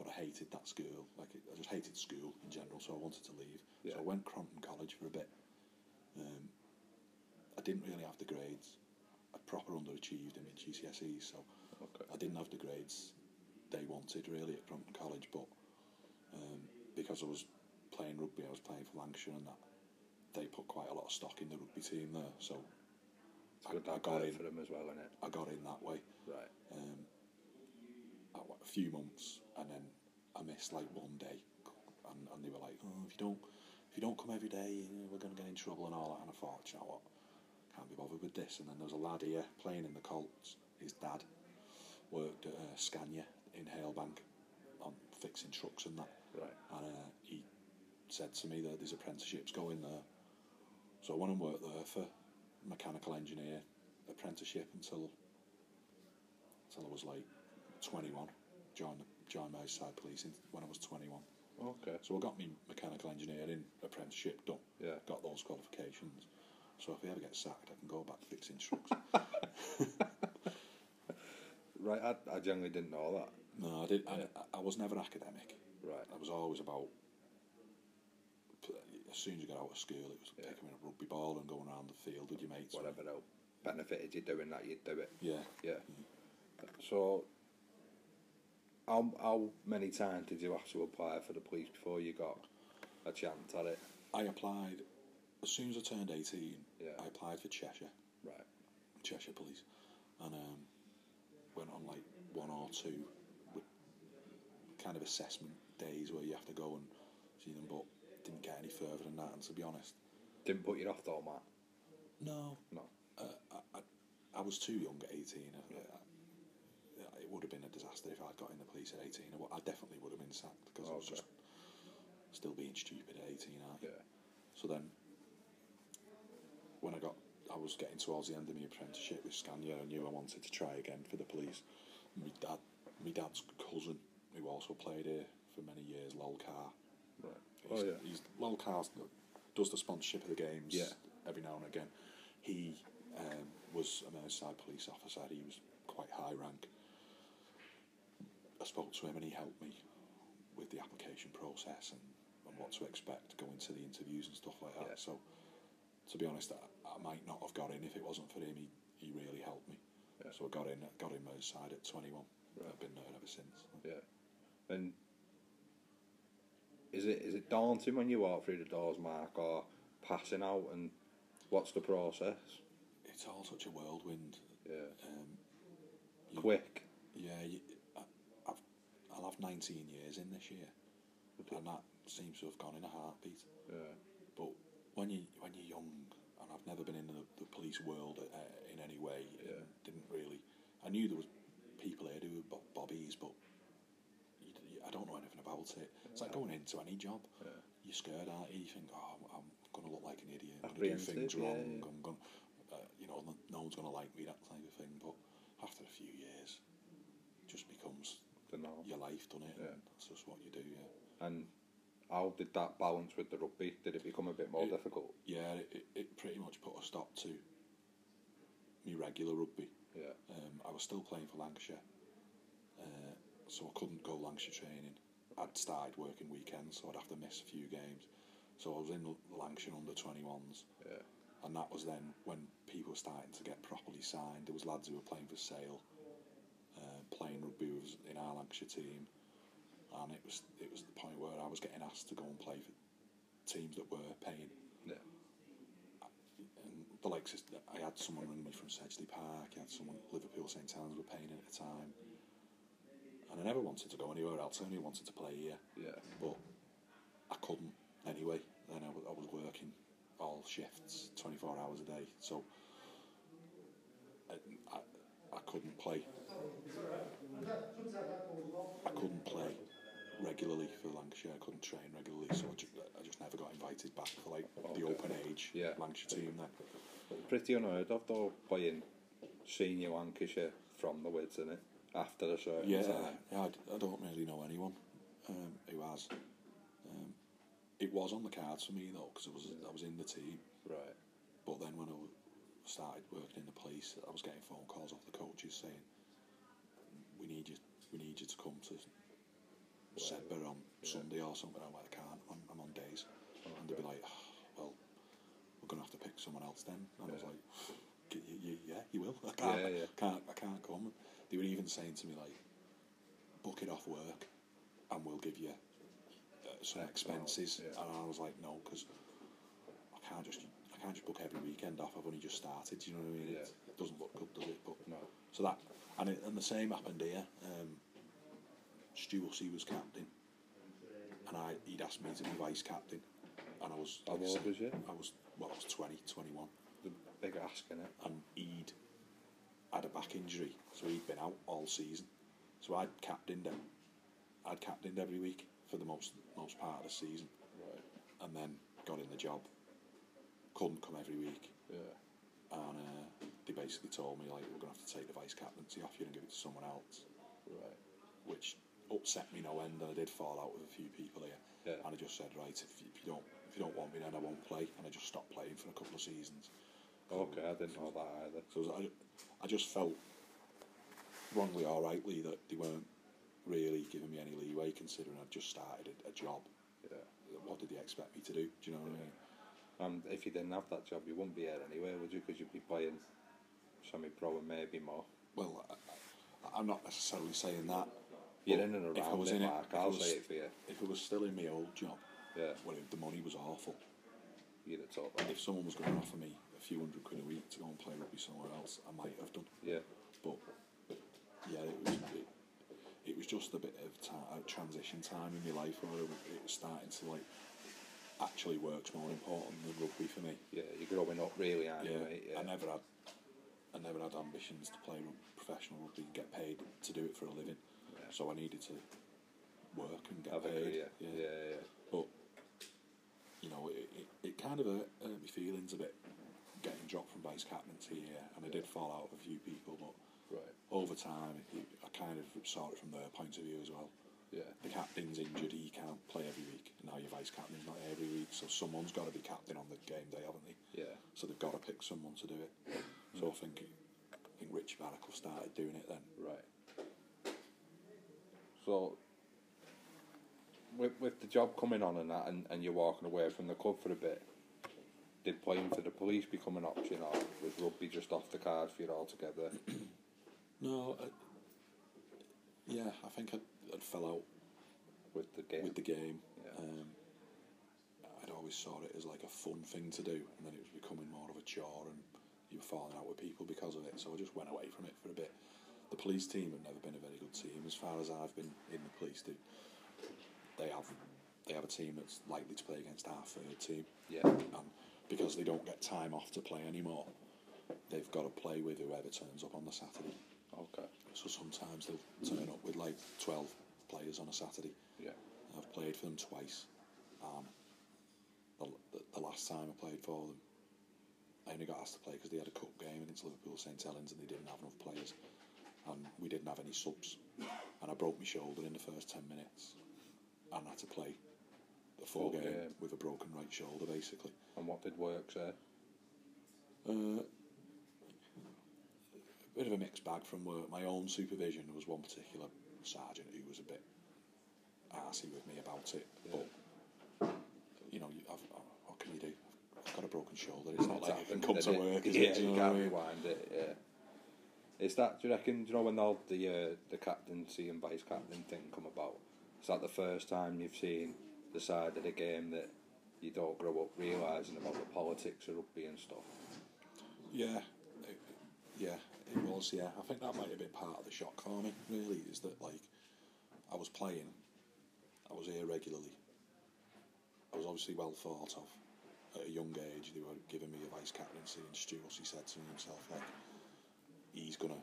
but I hated that school. Like I just hated school in general, so I wanted to leave. Yeah. So I went Cronton College for a bit. Um, I didn't really have the grades. I proper underachieved in my GCSEs, so Okay. I didn't have the grades they wanted really at Cronton College, but um, because I was playing rugby, I was playing for Lancashire and that, they put quite a lot of stock in the rugby team there, so I, I got in. for him as well, innit? I got in that way. Right. Um, I wa- a few months, and then I missed like one day, and, and they were like, "Oh, if you don't, if you don't come every day, you know, we're going to get in trouble and all that." And I thought, "Do you know what, can't be bothered with this. And then there was a lad here playing in the Colts. His dad worked at uh, Scania in Halebank on fixing trucks and that. Right. And uh, he said to me that there's apprenticeships going there. So I went and worked there for mechanical engineer apprenticeship until until I was like 21. Joined joined Merseyside Police when I was 21. Okay. So I got me mechanical engineering apprenticeship done. Yeah. Got those qualifications. So if I ever get sacked, I can go back fixing trucks. Right, I, I generally didn't know that. no, I did. I, I was never academic. Right. I was always about. As soon as you got out of school, it was Yeah. picking up a rugby ball and going around the field with your mates. Whatever else benefited you doing that, you'd do it. Yeah. Yeah. Mm. So, how how many times did you have to apply for the police before you got a chance at it? I applied as soon as I turned eighteen. Yeah. I applied for Cheshire, Right. Cheshire Police, and um, went on like one or two with kind of assessment days where you have to go and see them, but didn't get any further than that. And to be honest, Didn't put you off though, Matt. no, No. uh, I, I, I was too young at 18. I, it would have been a disaster if I'd got in the police at 18. I definitely would have been sacked because I was just still being stupid at 18, aren't you? Yeah. So then, when I got, I was getting towards the end of my apprenticeship with Scania. I knew I wanted to try again for the police. My dad, my dad's cousin, who also played here for many years, Lol Carr. Right. He's, Oh yeah. he's Lol Carr does the sponsorship of the games Yeah. every now and again. He um, was a Merseyside police officer. He was quite high rank. I spoke to him and he helped me with the application process and, and what to expect going to the interviews and stuff like that. Yeah. So, to be honest, I, I might not have got in if it wasn't for him. He, he really helped me. Yeah. So I got in. Got in Merseyside at 21. Right. I've been there ever since. Yeah. And is it is it daunting when you walk through the doors, Mark, or passing out? And what's the process? It's all such a whirlwind. Yeah. Um, you- Quick. Yeah, you, I'll have 19 years in this year, and that seems to have gone in a heartbeat. Yeah. But when you when you're young, and I've never been in the, the police world uh, in any way, Yeah. didn't really. I knew there was people here who were bo- bobbies, but you, you, I don't know anything about it. It's like going into any job. Yeah. You're scared, aren't you? You think, oh, I'm, I'm going to look like an idiot. I'm going to do things yeah, wrong. I'm going, uh, you know, no, no one's going to like me. That type of thing. But after a few years, it just becomes The norm. your life, doesn't it? Yeah. And that's just what you do. Yeah. And how did that balance with the rugby? Did it become a bit more It- difficult? Yeah, it, it, pretty much put a stop to me regular rugby. Yeah. Um, I was still playing for Lancashire, uh, so I couldn't go Lancashire training. I'd started working weekends, so I'd have to miss a few games. So I was in Lancashire under 21s, Yeah. and that was then when people were starting to get properly signed. There was lads who were playing for Sale, playing rugby was in our Lancashire team, and it was it was the point where I was getting asked to go and play for teams that were paying Yeah. and the likes of, I had someone ring me from Sedgley Park, I had someone Liverpool St Helens were paying at the time, and I never wanted to go anywhere else. I only wanted to play here, Yeah. but I couldn't anyway. Then I wa- I was working all shifts, twenty four hours a day, so I, I, I couldn't play. I couldn't play regularly for Lancashire. I couldn't train regularly, so I just, I just never got invited back for like the Okay. open age Yeah. Lancashire team then. Pretty unheard of though, playing senior Lancashire from the Wids, in it After a certain Yeah, time. yeah I, I don't really know anyone um, who has. Um, it was on the cards for me though, because I was I was in the team. Right. But then when I started working in the police, I was getting phone calls off the coaches saying, "We need you, we need you to come to Sedbergh on Sunday or something." I'm like, "I can't. I'm, I'm on days," and they'd be like, oh, "Well, we're gonna have to pick someone else then." And I was like, "Y- y- y- "Yeah, you will. I can't. Yeah, yeah. Can't. I can't come." They were even saying to me like, "Book it off work, and we'll give you." Uh, some expenses, yeah. and I was like, no, because I can't just I can't just book every weekend off. I've only just started. Do you know what I mean? It, Yeah. it doesn't look good, does it? But No. so that and it, and the same happened here. Um, Stu Hussey was captain, and I he'd asked me to be vice captain, and I was. How like I old said, was you? I was well, I was 20, 21, The big ask in it. and he'd had a back injury, so he'd been out all season. So I'd captained him. I'd captained every week for the most most part of the season. Right. and then got in the job. Couldn't come every week, Yeah. and uh, they basically told me like we're gonna have to take the vice captaincy off you and give it to someone else, Right. which upset me no end. And I did fall out with a few people here, Yeah. and I just said, right, if you, if you don't if you don't want me, then I won't play, and I just stopped playing for a couple of seasons. Okay, I didn't know that either. So I, I just felt wrongly or rightly that they weren't really giving me any leeway, considering I'd just started a, a job. Yeah. What did they expect me to do? Do you know what I mean? And if you didn't have that job, you wouldn't be here anyway, would you? Because you'd be playing semi-pro and maybe more. Well, I, I'm not necessarily saying that. You're in and around if I was it, in it, Mark. if I I'll was- say it for you. If it was still in my old job, Yeah, well, if the money was awful. you'd have taught If someone was going to offer me a few hundred quid a week to go and play rugby somewhere else, I might have done. Yeah, But yeah, it was it, it was just a bit of ti- a transition time in my life where it was starting to like actually work's more important than rugby for me. yeah. You're growing up really, aren't you, mate? Yeah. I never had I never had ambitions to play professional rugby and get paid to do it for a living. Yeah. So I needed to work and get Have paid. career. Yeah, yeah. But you know, it, it, it kind of hurt, hurt my feelings a bit getting dropped from vice captaincy here, and I did fall out with a few people, but Right. over time, I kind of saw it from their point of view as well. Yeah. The captain's injured, he can't play every week. Now your vice captain's not every week, so someone's got to be captain on the game day, haven't they? Yeah. So they've got to pick someone to do it. So I think I think Richie Barnacle started doing it then. Right. So, with with the job coming on and that, and, and you're walking away from the club for a bit, did playing for the police become an option, or was rugby just off the cards for you altogether? No, I, yeah, I think I'd, I'd fell out with the game? with the game. Yeah. Um, I'd always saw it as like a fun thing to do, and then it was becoming more of a chore, and you were falling out with people because of it. So I just went away from it for a bit. The police team have never been a very good team, as far as I've been in the police. They, they have they have a team that's likely to play against our third team, yeah. and because they don't get time off to play anymore, they've got to play with whoever turns up on the Saturday. Okay. So sometimes they'll turn up with like twelve players on a Saturday. Yeah. I've played for them twice. Um, the, the, last time I played for them, I only got asked to play because they had a cup game against Liverpool St Helens and they didn't have enough players, and we didn't have any subs, and I broke my shoulder in the first ten minutes, and I had to play the full Full game game. with a broken right shoulder basically. And what did work say? Uh, a bit of a mixed bag from work. My own supervision was one particular sergeant was a bit arsy with me about it. But you know, you, I've, I've, what can you do? I've got a broken shoulder. It's not like I can come to it? work. Is yeah, it? Do you you know what I can't rewind it. Yeah. Is that? Do you reckon? Do you know when all the uh, the captaincy and vice captain thing come about? Is that the first time you've seen the side of the game that you don't grow up realising about the politics of rugby and stuff? Yeah, it, yeah, it was. Yeah, I think that might have been part of the shock for me. Really, is that like I was playing, I was here regularly. I was obviously well thought of. At a young age, they were giving me a vice captaincy, and Stu he said to himself like, he's gonna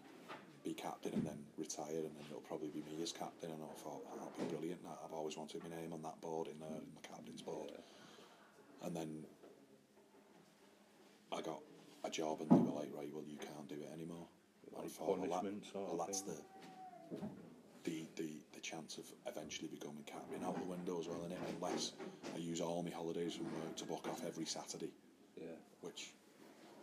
be captain and then retire, and then it'll probably be me as captain. And I thought "Oh, that'd be brilliant. That- I've always wanted my name on that board in there, in the captain's board. And then I got a job and they were like, right, well, you can't do it anymore. And I Like thought, well, that- well, that's the, the the the chance of eventually becoming captain out the window as well, innit? Unless I use all my holidays from work to book off every Saturday, Yeah. which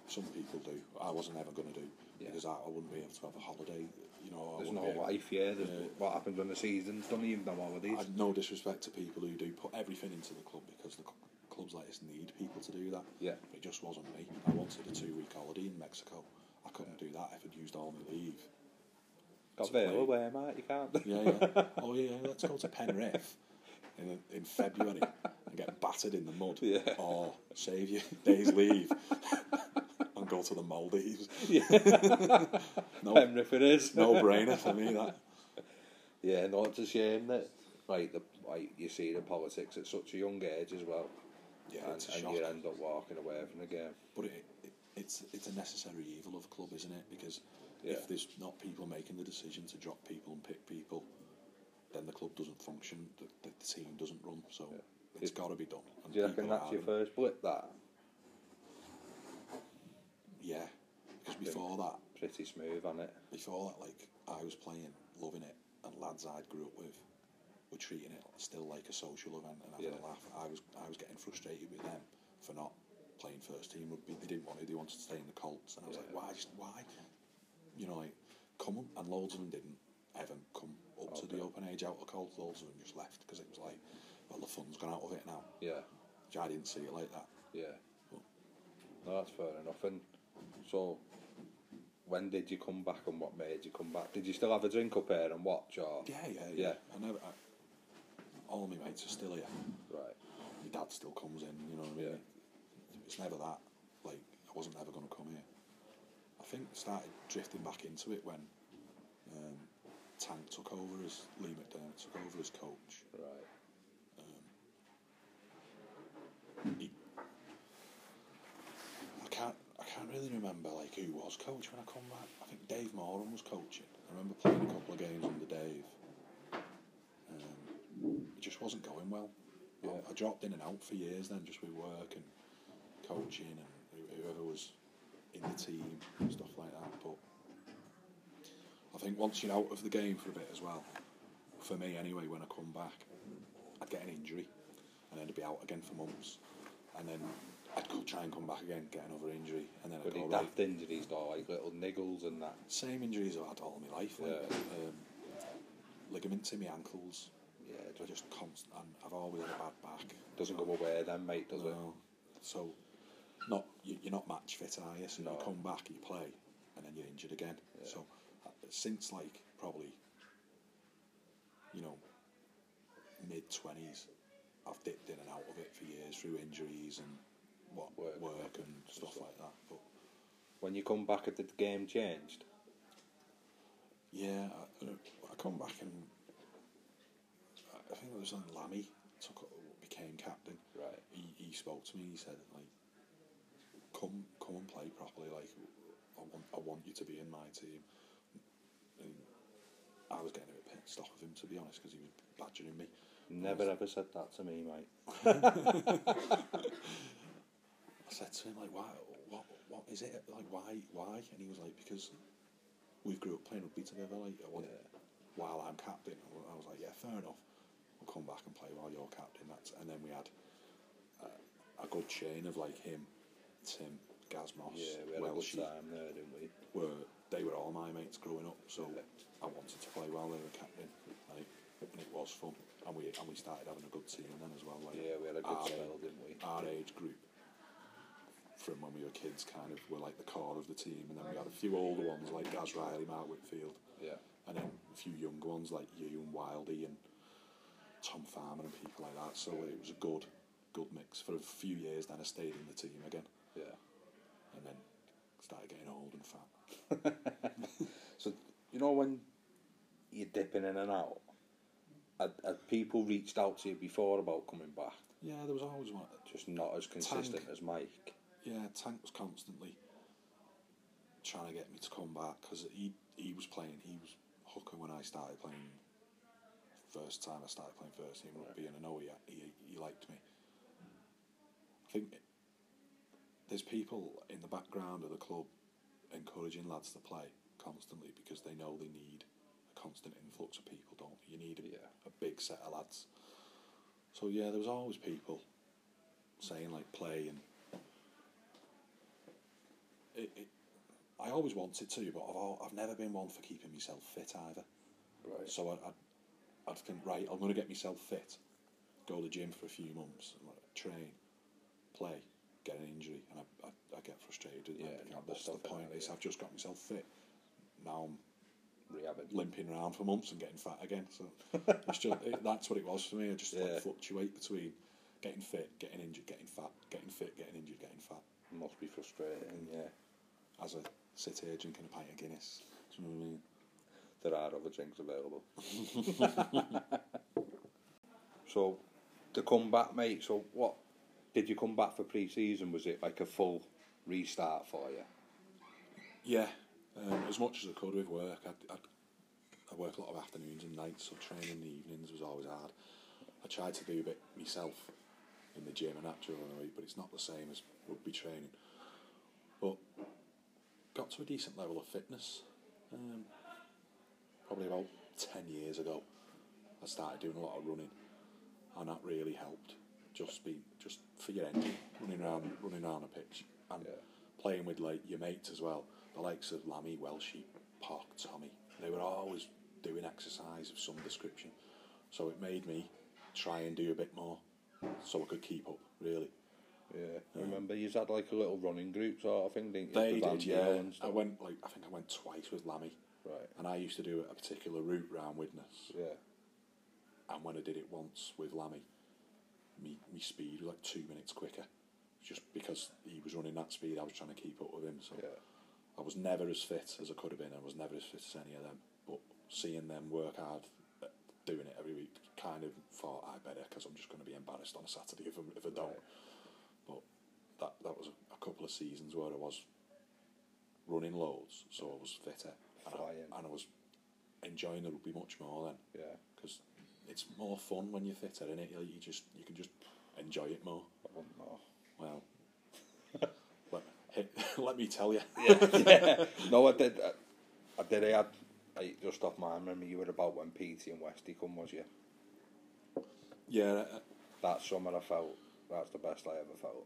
some people do. I wasn't ever going to do Yeah. because I, I wouldn't be able to have a holiday. You know, There's no life, yeah. There's Yeah. What happens when the season's done? Even no holidays. I've no disrespect to people who do put everything into the club because the cl- clubs like this need people to do that. Yeah. It just wasn't me. I wanted a two week holiday in Mexico. I couldn't do that if I'd used all my leave. Got to Vale play. away, mate. You can't. Yeah, yeah. oh, yeah, let's go to Penrith in, in February and get battered in the mud. Yeah. Or save your days leave and go to the Maldives. no, Penrith it is. no brainer for me, that. Yeah, no, it's a shame that like the like you see the politics at such a young age as well, Yeah, and, it's a and you end up walking away from the game. But it, it, it's it's a necessary evil of a club, isn't it? Because Yeah. if there's not people making the decision to drop people and pick people, then the club doesn't function. The, the, team doesn't run. So it's got to be done. And Do you reckon that's your first blip? That Yeah, because before that, pretty smooth, on it? before that, like I was playing, loving it, and lads I'd grew up with were treating it still like a social event and having Yeah. a laugh. I was I was getting frustrated with them for not playing first team rugby. They didn't want to. They wanted to stay in the Colts, and I was like, why? Just why? You know, like come and loads of them didn't ever come up to the open age out of Colts. Loads of them just left because it was like, well, the fun's gone out of it now. Yeah, Which I didn't see it like that. yeah. No, that's fair enough. And so, when did you come back, and what made you come back? Did you still have a drink up here and watch, or Yeah, yeah, yeah. Yeah. I never. I, all my mates are still here. right? my dad still comes in, you know what I mean? Yeah. It's never that. Like, I wasn't ever going to come here. I think started drifting back into it when um, Tank took over as Lee McDermott took over as coach. Right. He, I can't. I can't really remember like who was coach when I come back. I think Dave Moran was coaching. I remember playing a couple of games under Dave. Um, it just wasn't going well. I- Yeah. I, dropped in and out for years then, just with work and coaching and whoever was in the team and stuff like that. But I think once you're out of the game for a bit as well, for me anyway, when I come back, I'd get an injury and then I'd be out again for months. And then I'd go try and come back again, get another injury, and then I'd go he right. daft injuries, though, like little niggles and that. Same injuries I've had all my life. Like, Yeah. um, ligaments in my ankles. Yeah, I just constant, I've always had a bad back. doesn't go away then, mate, does it? So, not you're not match fit, are you? So No. you come back, you play, and then you're injured again. Yeah. So, uh, since like probably, you know, mid twenties, I've dipped in and out of it for years through injuries and what Work. work, and stuff like that. But When you come back, had the game changed? yeah, I, I come back and I think it was on Lammy took became captain. Right. he, he spoke to me. He said, like, come come and play properly. Like, I want I want you to be in my team. And I was getting a bit pissed off of him to be honest because he was badgering me. Never ever said that to me, mate. I said to him like, why? What? What is it? Like, why? Why? And he was like, because we grew up playing rugby together. Like, I want Yeah. while I'm captain. I was like, yeah, fair enough. We'll come back and play while you're captain. That's and then we had uh, a good chain of like him, Tim, Gaz Moss, Yeah, we had a good time there, didn't we? were they were all my mates growing up, so Yeah. I wanted to play while they were captain, like, and it was fun. And we and we started having a good team then as well. Like Yeah, we had a good our, spell, didn't we? Our age group, from when we were kids, kind of were like the core of the team, and then we had a few older ones like Gaz Riley, Mark Whitfield, Yeah. and then a few younger ones like you and Wildy and Tom Farmer and people like that. So it was a good, good mix for a few years. Then I stayed in the team again, Yeah. and then started getting old and fat. So, you know when you're dipping in and out, had, had people reached out to you before about coming back? Yeah, there was always one. Just not as consistent Tank. as Mike. Yeah, Tank was constantly trying to get me to come back because he he was playing. He was hooker when I started playing. First time I started playing first team rugby, and I know he, he he liked me. I think there's people in the background of the club encouraging lads to play constantly because they know they need a constant influx of people. Don't they? you need a, Yeah. a big set of lads? So yeah, there was always people saying like play and it, it, I always wanted to, but I've, I've never been one for keeping myself fit either. Right. So I, I'd, I'd think, right, I'm going to get myself fit, go to the gym for a few months, train, play, get an injury, and I, I, I get frustrated. And Yeah, the what's the point? Is yeah. I've just got myself fit. Now I'm Rehabbing. limping around for months and getting fat again. So it's just, it, that's what it was for me. I just Yeah. like fluctuate between getting fit, getting injured, getting fat, getting fit, getting injured, getting fat. Must be frustrating, mm. yeah. As a sit here drinking a pint of Guinness. Do you know what I mean? There are other drinks available. so, to come back, mate, so what? Did you come back for pre season? Was it like a full restart for you? Yeah, um, as much as I could with work. I'd, I'd, I work a lot of afternoons and nights, so training in the evenings was always hard. I tried to do a bit myself in the gym and during the but it's not the same as rugby training. But got to a decent level of fitness. Um, probably about ten years ago, I started doing a lot of running, and that really helped. Just be just for your engine, running around, running around a pitch, and Yeah. playing with like your mates as well. The likes of Lammy, Welshie, Park, Tommy. They were always doing exercise of some description, so it made me try and do a bit more, so I could keep up. Really, Yeah. I remember you had like a little running group sort of thing, didn't you? they With did. Yeah, I went like I think I went twice with Lammy, Right. and I used to do a particular route round Widnes. Yeah. and when I did it once with Lammy, me me speed was like two minutes quicker, just because he was running that speed. I was trying to keep up with him, so Yeah. I was never as fit as I could have been. I was never as fit as any of them. But seeing them work hard, uh, doing it every week, kind of thought I better because I'm just going to be embarrassed on a Saturday if I, if I don't. Right. But that that was a, a couple of seasons where I was running loads, so I was fitter, and I, and I was enjoying the rugby much more then Yeah. because it's more fun when you're fitter in it. You, you just you can just enjoy it more. I wouldn't know. Well, let, hit, let me tell you. yeah. No, I did. I, I did. I had like, just off my memory. You were about when PT and Westy come, was you? Yeah, uh, That summer, I felt that's the best I ever felt.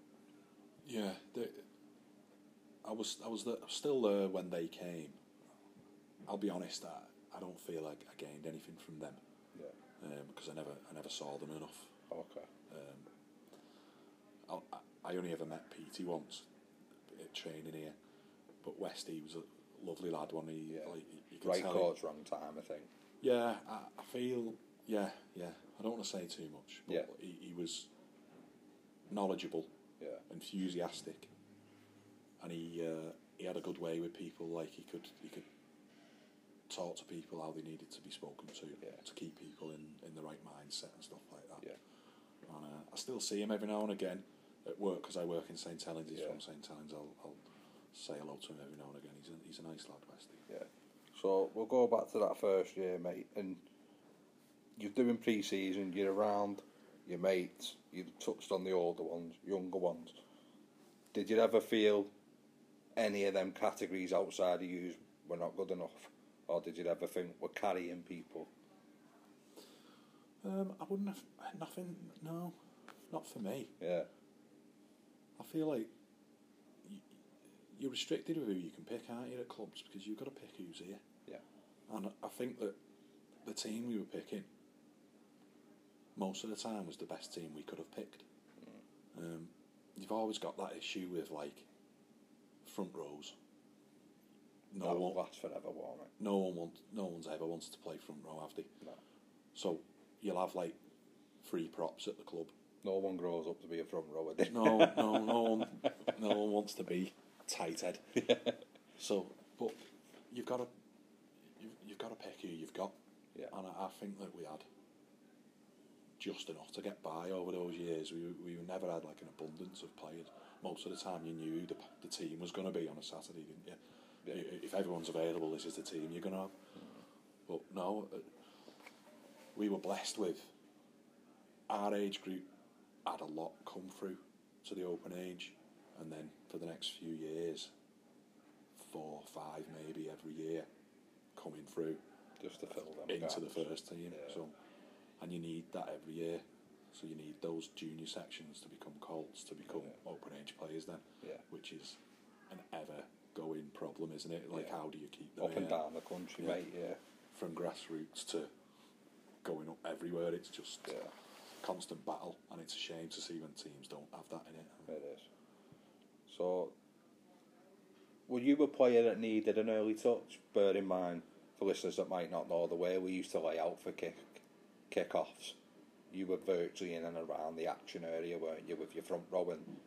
yeah. The, I was I was the, still there when they came. I'll be honest. I, I don't feel like I gained anything from them Because I never I never saw them enough. Okay. I'll, I I only ever met PT once at training here, but Westy was a lovely lad. One he Yeah. like you could Right course, wrong time. I think. Yeah, I, I feel. Yeah, yeah. I don't want to say too much. But Yeah. He, he was knowledgeable, Yeah. enthusiastic, and he uh, he had a good way with people. Like he could he could talk to people how they needed to be spoken to Yeah. to keep people in, in the right mindset and stuff like that. Yeah. And uh, I still see him every now and again at work because I work in St Helens. He's Yeah. from St Helens. I'll, I'll say hello to him every now and again. He's a, he's a nice lad, Westy. Yeah. So we'll go back to that first year, mate, and you're doing pre-season. You're around your mates. You've touched on the older ones, younger ones. Did you ever feel any of them categories outside of you were not good enough, or did you ever think we're carrying people? Um, I wouldn't have nothing. No, not for me. Yeah. I feel like you're restricted with who you can pick, aren't you, at clubs? Because you've got to pick who's here. Yeah. And I think that the team we were picking, most of the time, was the best team we could have picked. Um, you've always got that issue with like front rows. No that one, will last forever, won't it? no one wants, no one's ever wanted to play front row, have they? No. So you'll have like three props at the club. No one grows up to be a front rower. No, no, no one, no one wants to be tight head. So, but you've got to, you've, you've got to pick who you've got. Yeah. And I, I think that we had just enough to get by over those years. We we never had like an abundance of players. Most of the time, you knew the the team was going to be on a Saturday, didn't you? If everyone's available, this is the team you're going to have. But no, uh, we were blessed with our age group had a lot come through to the open age, and then for the next few years, four, five, maybe every year, coming through Just to fill them into the first team. Yeah. So, and you need that every year. So you need those junior sections to become Colts, to become Yeah. open age players then, Yeah. which is an ever going problem, isn't it? Like Yeah. how do you keep them Up and here? down the country, Yeah. mate. Yeah. from grassroots to going up everywhere? It's just Yeah. constant battle, and it's a shame to see when teams don't have that in it. It is. So, were you a player that needed an early touch? Bear in mind, for listeners that might not know the way we used to lay out for kick kick-offs, you were virtually in and around the action area, weren't you, with your front row and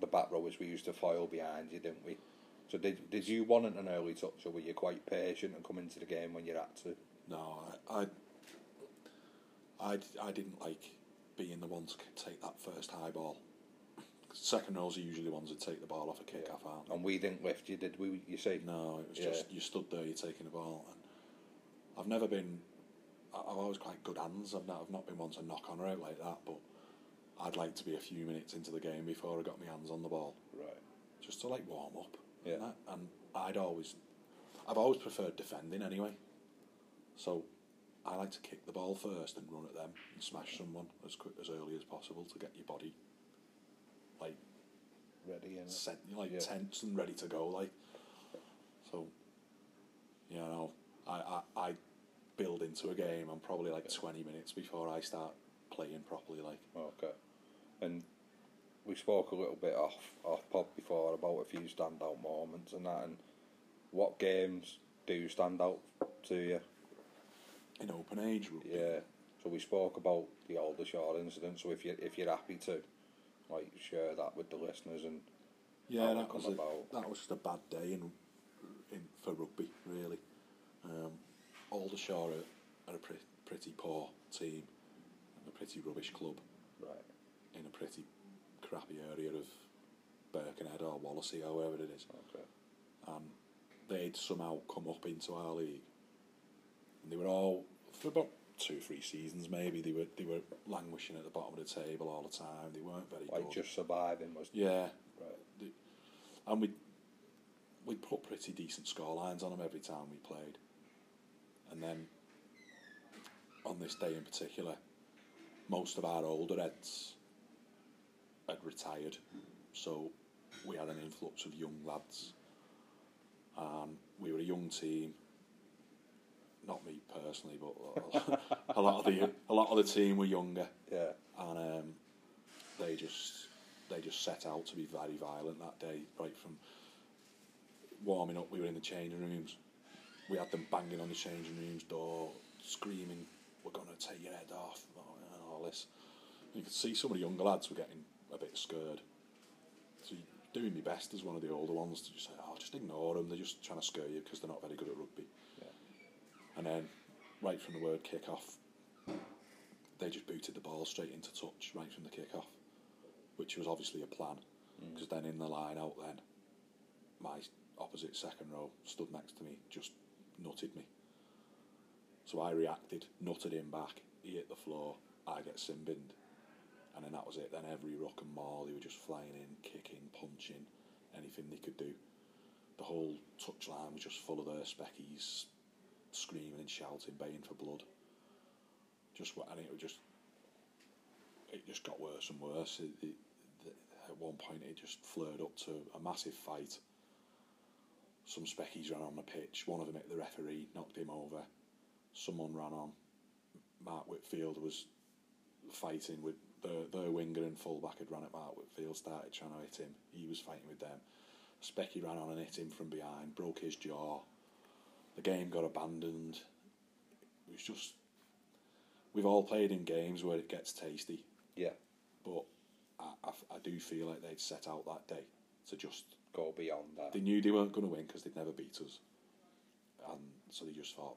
the back rowers we used to foil behind you, didn't we? So did did you want an early touch, or were you quite patient and come into the game when you had to? No, I, I, I, I didn't like being the one to take that first high ball. Second rows are usually the ones that take the ball off a kick off, aren't? And we didn't lift you, did we? You say No, it was Yeah. just you stood there, you're taking the ball, and I've never been. I've always quite good hands. I've not, I've not been one to knock on her out like that, but I'd like to be a few minutes into the game before I got my hands on the ball, Right. just to like warm up. Yeah. And, that. and I'd always, I've always preferred defending anyway. So I like to kick the ball first and run at them and smash someone as quick as early as possible to get your body like Ready and set, like Yeah. tense and ready to go. Like so, you know, I, I I build into a game. I'm probably like twenty minutes before I start playing properly. Like Okay. And we spoke a little bit off off pod before about a few standout moments and that. And what games do stand out to you? in open age rugby. Yeah. So we spoke about the Oldershaw incident. So if you if you're happy to, like, share that with the listeners and Yeah, that was a, that was just a bad day in, in for rugby, really. Um, Oldershaw are, are a pre- pretty poor team, and a pretty rubbish club right. in a pretty crappy area of Birkenhead or Wallasey or wherever it is. Okay. Um, and they'd somehow come up into our league, and they were all for about two, three seasons maybe. They were they were languishing at the bottom of the table all the time. They weren't very Like good. just surviving was yeah, right. and we we put pretty decent score lines on them every time we played. And then on this day in particular, most of our older heads had retired, so we had an influx of young lads. And we were a young team. Not me personally, but a lot of the a lot of the team were younger Yeah. and um, they just they just set out to be very violent that day. Right from warming up, we were in the changing rooms. We had them banging on the changing rooms door, screaming, "We're gonna take your head off!" and all this. You could see some of the younger lads were getting a bit scared. So you- doing my best as one of the older ones to just say, "Oh, just ignore them. They're just trying to scare you because they're not very good at rugby." Yeah. And then, right from the word kick off, they just booted the ball straight into touch right from the kick off, which was obviously a plan. Mm. Because then in the line out, then my opposite second row stood next to me, just nutted me. So I reacted, nutted him back. He hit the floor. I get sin binned, and then that was it. Then every rock and maul, they were just flying in, kicking, punching, anything they could do. The whole touchline was just full of their speckies, screaming and shouting, baying for blood. Just what, and it was just, it just got worse and worse. It, it, at one point, it just flared up to a massive fight. Some speckies ran on the pitch. One of them hit the referee, knocked him over. Someone ran on. Mark Whitfield was fighting with their, their winger and fullback had run at Mark Whitfield, started trying to hit him. He was fighting with them. Specky ran on and hit him from behind, broke his jaw. The game got abandoned. It was just. We've all played in games where it gets tasty, Yeah. but I, I, I do feel like they'd set out that day to just. Go beyond that. They knew they weren't going to win because they'd never beat us. And so they just thought,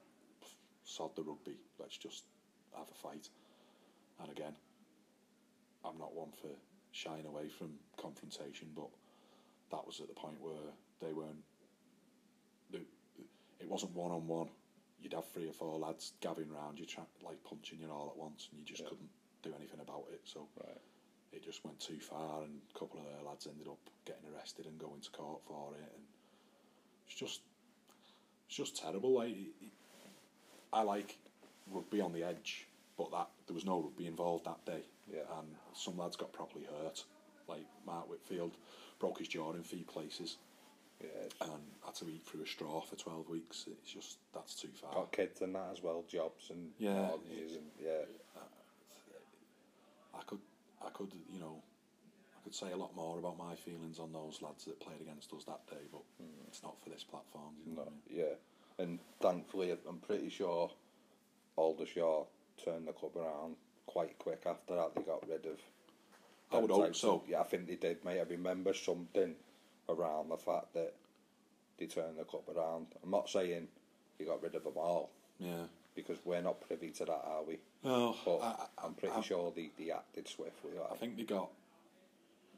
sod the rugby, let's just have a fight. And again, I'm not one for shying away from confrontation, but that was at the point where they weren't. They, it wasn't one on one. You'd have three or four lads gathering round you, try, like punching you all at once, and you just Yeah. couldn't do anything about it. So Right. it just went too far, and a couple of their lads ended up getting arrested and going to court for it, and it's just, it's just terrible. Like, I like rugby on the edge, but that there was no rugby involved that day, Yeah. and some lads got properly hurt. Like Mark Whitfield broke his jaw in three places Yeah. and had to eat through a straw for twelve weeks. It's just that's too far. Got kids and that as well, jobs and Yeah. mortgages and yeah. Uh, I could, I could, you know, I could say a lot more about my feelings on those lads that played against us that day, but hmm. it's not for this platform. You know No, I mean? yeah. And thankfully, I'm pretty sure Oldershaw turned the club around quite quick after that. They got rid of. I would hope so. yeah, I think they did, mate. I remember something around the fact that they turned the club around. I'm not saying they got rid of them all Yeah. because we're not privy to that, are we? No, But I, I'm pretty I, sure they, they acted swiftly. I think they got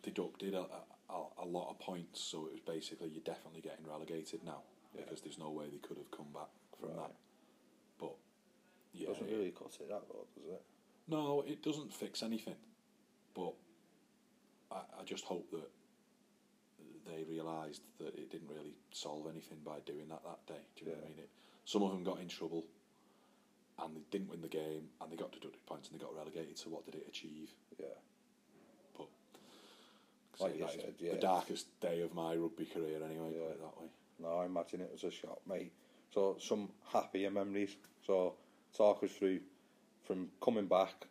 deducted a, a, a lot of points, so it was basically you're definitely getting relegated now Yeah. because there's no way they could have come back from Right. that. Yeah, doesn't really cut it that though, does it? no, it doesn't fix anything. but I, I just hope that they realised that it didn't really solve anything by doing that that day. Do you know what I mean? It, some of them got in trouble, and they didn't win the game, and they got deducted points, and they got relegated. So what did it achieve? Yeah. But Like you said, yeah. the darkest day of my rugby career, anyway. Put Yeah. it that way. No, I imagine it was a shock, mate. So some happier memories. So talk us through from coming back,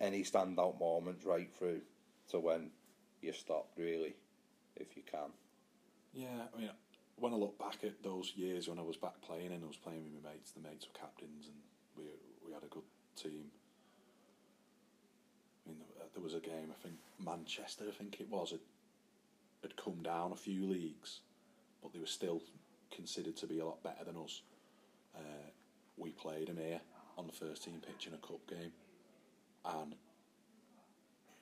any standout moments right through to when you stopped really, if you can. Yeah, I mean, when I look back at those years when I was back playing and I was playing with my mates, the mates were captains and we we had a good team. I mean, there, was a game, I think Manchester, I think it was, had, had come down a few leagues, but they were still considered to be a lot better than us. Uh, we played them here on the first team pitch in a cup game, and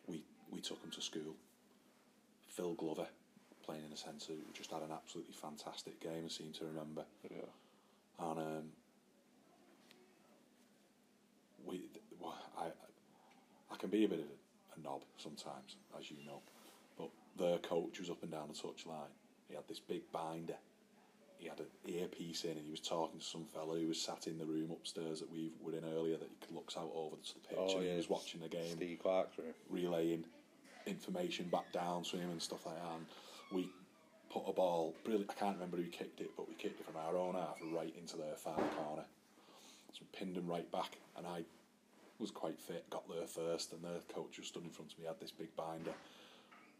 we we took them to school. Phil Glover, playing in the centre, who just had an absolutely fantastic game. I seem to remember, Yeah. and um, we, well, I, I can be a bit of a, a knob sometimes, as you know, but their coach was up and down the touchline. He had this big binder. He had an earpiece in, and he was talking to some fellow who was sat in the room upstairs that we were in earlier. That he looks out over to the pitch, oh, and he was watching the game Steve Clark's room. relaying information back down to him and stuff like that. And we put a ball, brilliant. I can't remember who kicked it, but we kicked it from our own half right into their far corner. So we pinned him right back, and I was quite fit, got there first, and their coach was stood in front of me, had this big binder,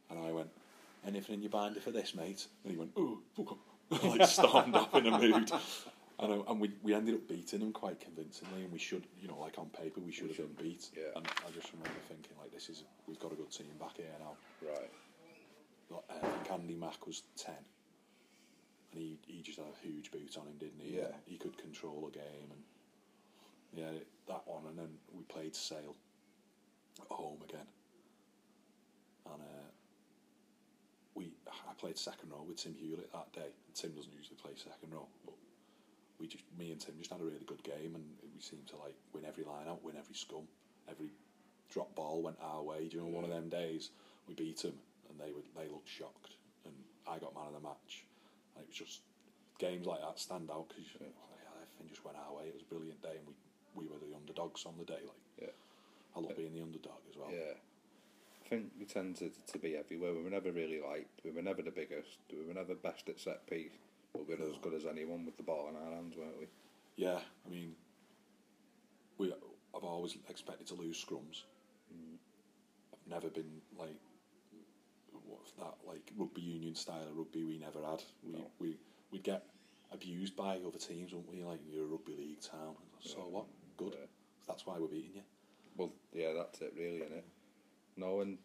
and I went, "Anything in your binder for this, mate?" And he went, "Oh, fuck up," like stormed up in a mood. And, I, and we, we ended up beating them quite convincingly, and we should, you know, like on paper, we should have been beat. yeah. And I just remember thinking, like, this is, we've got a good team back here now. Right. But, uh, Andy Mack was 10. And he, he just had a huge boot on him, didn't he? Yeah. He could control a game. And yeah, that one. And then we played Sale at home again. And uh, we, I played second row with Tim Hewlett that day. And Tim doesn't usually play second row, but we just, me and Tim just had a really good game, and we seemed to like win every line out, win every scum, every drop ball went our way. Do you During one of them days, we beat them, and they were they looked shocked, and I got man of the match. And it was just games like that stand out because everything just went our way. It was a brilliant day, and we we were the underdogs on the day. Like Yeah. I love being the underdog as well. Yeah. Think we tended to be everywhere. We were never really liked. We were never the biggest. We were never best at set piece. But we were as good as anyone with the ball in our hands, weren't we? Yeah, I mean, we I've always expected to lose scrums. Mm. I've never been like that like rugby union style of rugby we never had. We No. we we'd get abused by other teams, wouldn't we? Like you're a rugby league town. So Yeah. what? Good. Yeah. That's why we're beating you. Well, yeah, that's it, really, isn't it? No, and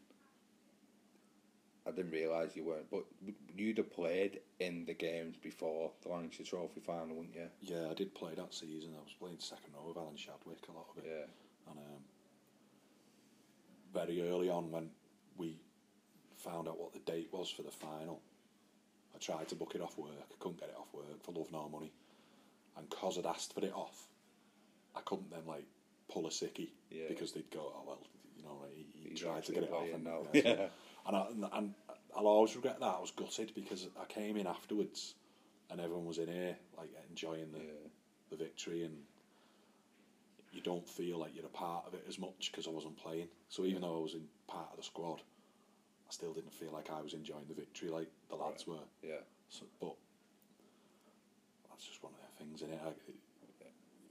I didn't realise you weren't, but you'd have played in the games before the Lancashire Trophy final, wouldn't you? Yeah, I did play that season. I was playing second row with Alan Shadwick a lot of it. Yeah. And um, very early on, when we found out what the date was for the final, I tried to book it off work. I couldn't get it off work for love nor money. And cause I'd asked for it off, I couldn't then like pull a sickie Yeah. because they'd go, oh well, you know, like, he, he tried to get it off. And, now. yeah, Yeah. and, I, and, and I'll always regret that. I was gutted because I came in afterwards, and everyone was in here like enjoying the Yeah. the victory and you don't feel like you're a part of it as much because I wasn't playing. So even though I was in part of the squad, I still didn't feel like I was enjoying the victory like the lads were. Yeah. So, but that's just one of the things in it. I,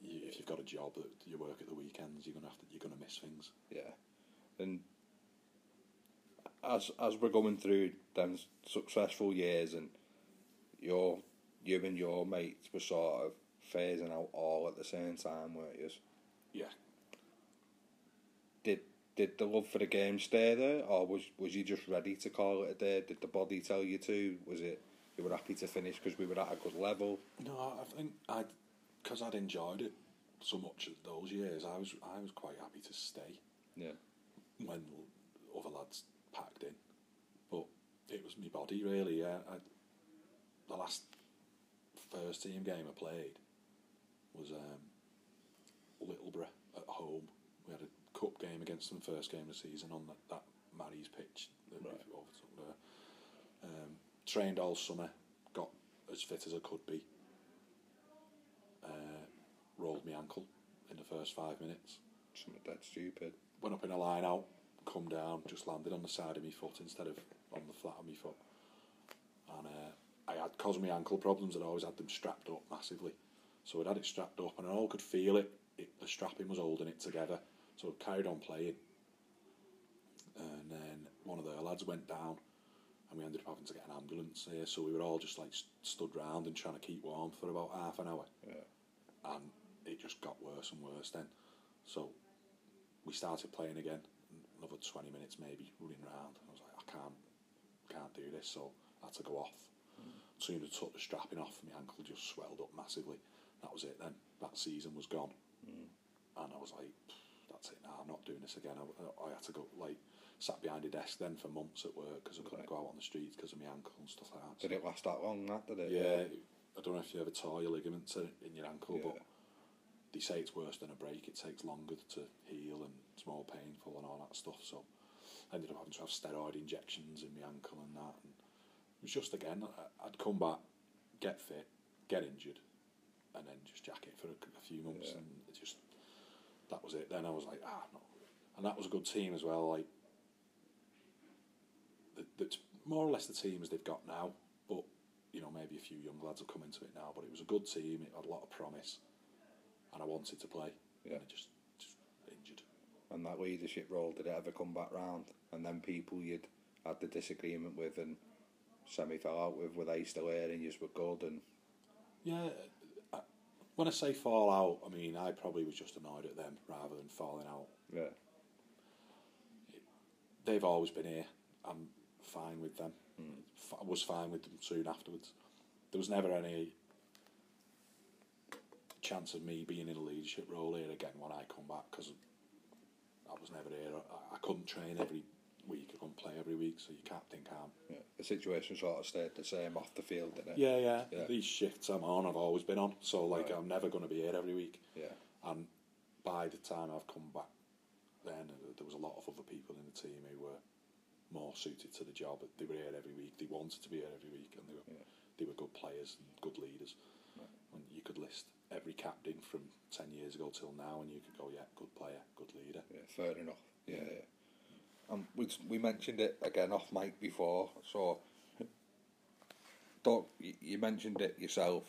you, if you've got a job that you work at the weekends, you're gonna have to you're gonna miss things. Yeah, and as as we're going through them successful years, and your you and your mates were sort of phasing out all at the same time, weren't you? Yeah, Did did the love for the game stay there, or was was you just ready to call it a day? Did the body tell you to? Was it you were happy to finish because we were at a good level? No, I think I, because I'd enjoyed it so much those years. I was I was quite happy to stay. Yeah, when other lads packed in. But it was my body really. Yeah, I, the last first team game I played was um, Littleborough at home. We had a cup game against them first game of the season on that, that my Barry's pitch that Right. overtook there. Um, trained all summer, got as fit as I could be. Uh, rolled my ankle in the first five minutes. Something dead stupid. Went up in a line out, come down, just landed on the side of my foot instead of on the flat of my foot. And uh, I had, cause of my ankle problems, I'd always had them strapped up massively. So I'd had it strapped up and I all could feel it. it the strapping was holding it together. So I carried on playing. And then one of the lads went down and we ended up having to get an ambulance here. So we were all just like st- stood round and trying to keep warm for about half an hour. Yeah. And it just got worse and worse then. So we started playing again, another 20 minutes maybe, running around. I was like, I can't, can't do this, so I had to go off. As soon as I took the strapping off, my ankle just swelled up massively. That was it then. That season was gone. Mm. And I was like, that's it now, I'm not doing this again. I, I had to go, like, sat behind a desk then for months at work because I couldn't Right. go out on the streets because of my ankle and stuff like that. Did it last that long? That did it? Yeah, I don't know if you ever tore your ligaments in in your ankle, Yeah. but they say it's worse than a break. It takes longer to heal and it's more painful and all that stuff. So I ended up having to have steroid injections in my ankle and that. And it was just again, I'd come back, get fit, get injured, and then just jack it for a, a few months, Yeah. and it just that was it. Then I was like, ah, no, and that was a good team as well. Like that's more or less the teams they've got now, but you know maybe a few young lads have come into it now. But it was a good team. It had a lot of promise, and I wanted to play. Yeah. And I just just injured. And that leadership role, did it ever come back round? And then people you'd had the disagreement with and semi fell out with, were they still here and you just were good? And Yeah. I, when I say fall out, I mean I probably was just annoyed at them rather than falling out. yeah, They've always been here. I'm fine with them. Hmm. I was fine with them soon afterwards. There was never any chance of me being in a leadership role here again when I come back because I was never here. I, I couldn't train every week. I couldn't play every week, so captain can't. think yeah. The situation sort of stayed the same off the field, didn't it? Yeah, yeah, Yeah. These shifts I'm on, I've always been on. So like, Right. I'm never going to be here every week. Yeah. And by the time I've come back, then there was a lot of other people in the team who were more suited to the job. They were here every week. They wanted to be here every week, and they were Yeah. they were good players and good leaders. And you could list every captain from ten years ago till now, and you could go, yeah, good player, good leader. Yeah, fair enough. Yeah, yeah. And we we mentioned it again off mic before. So, Doc, you, you mentioned it yourself.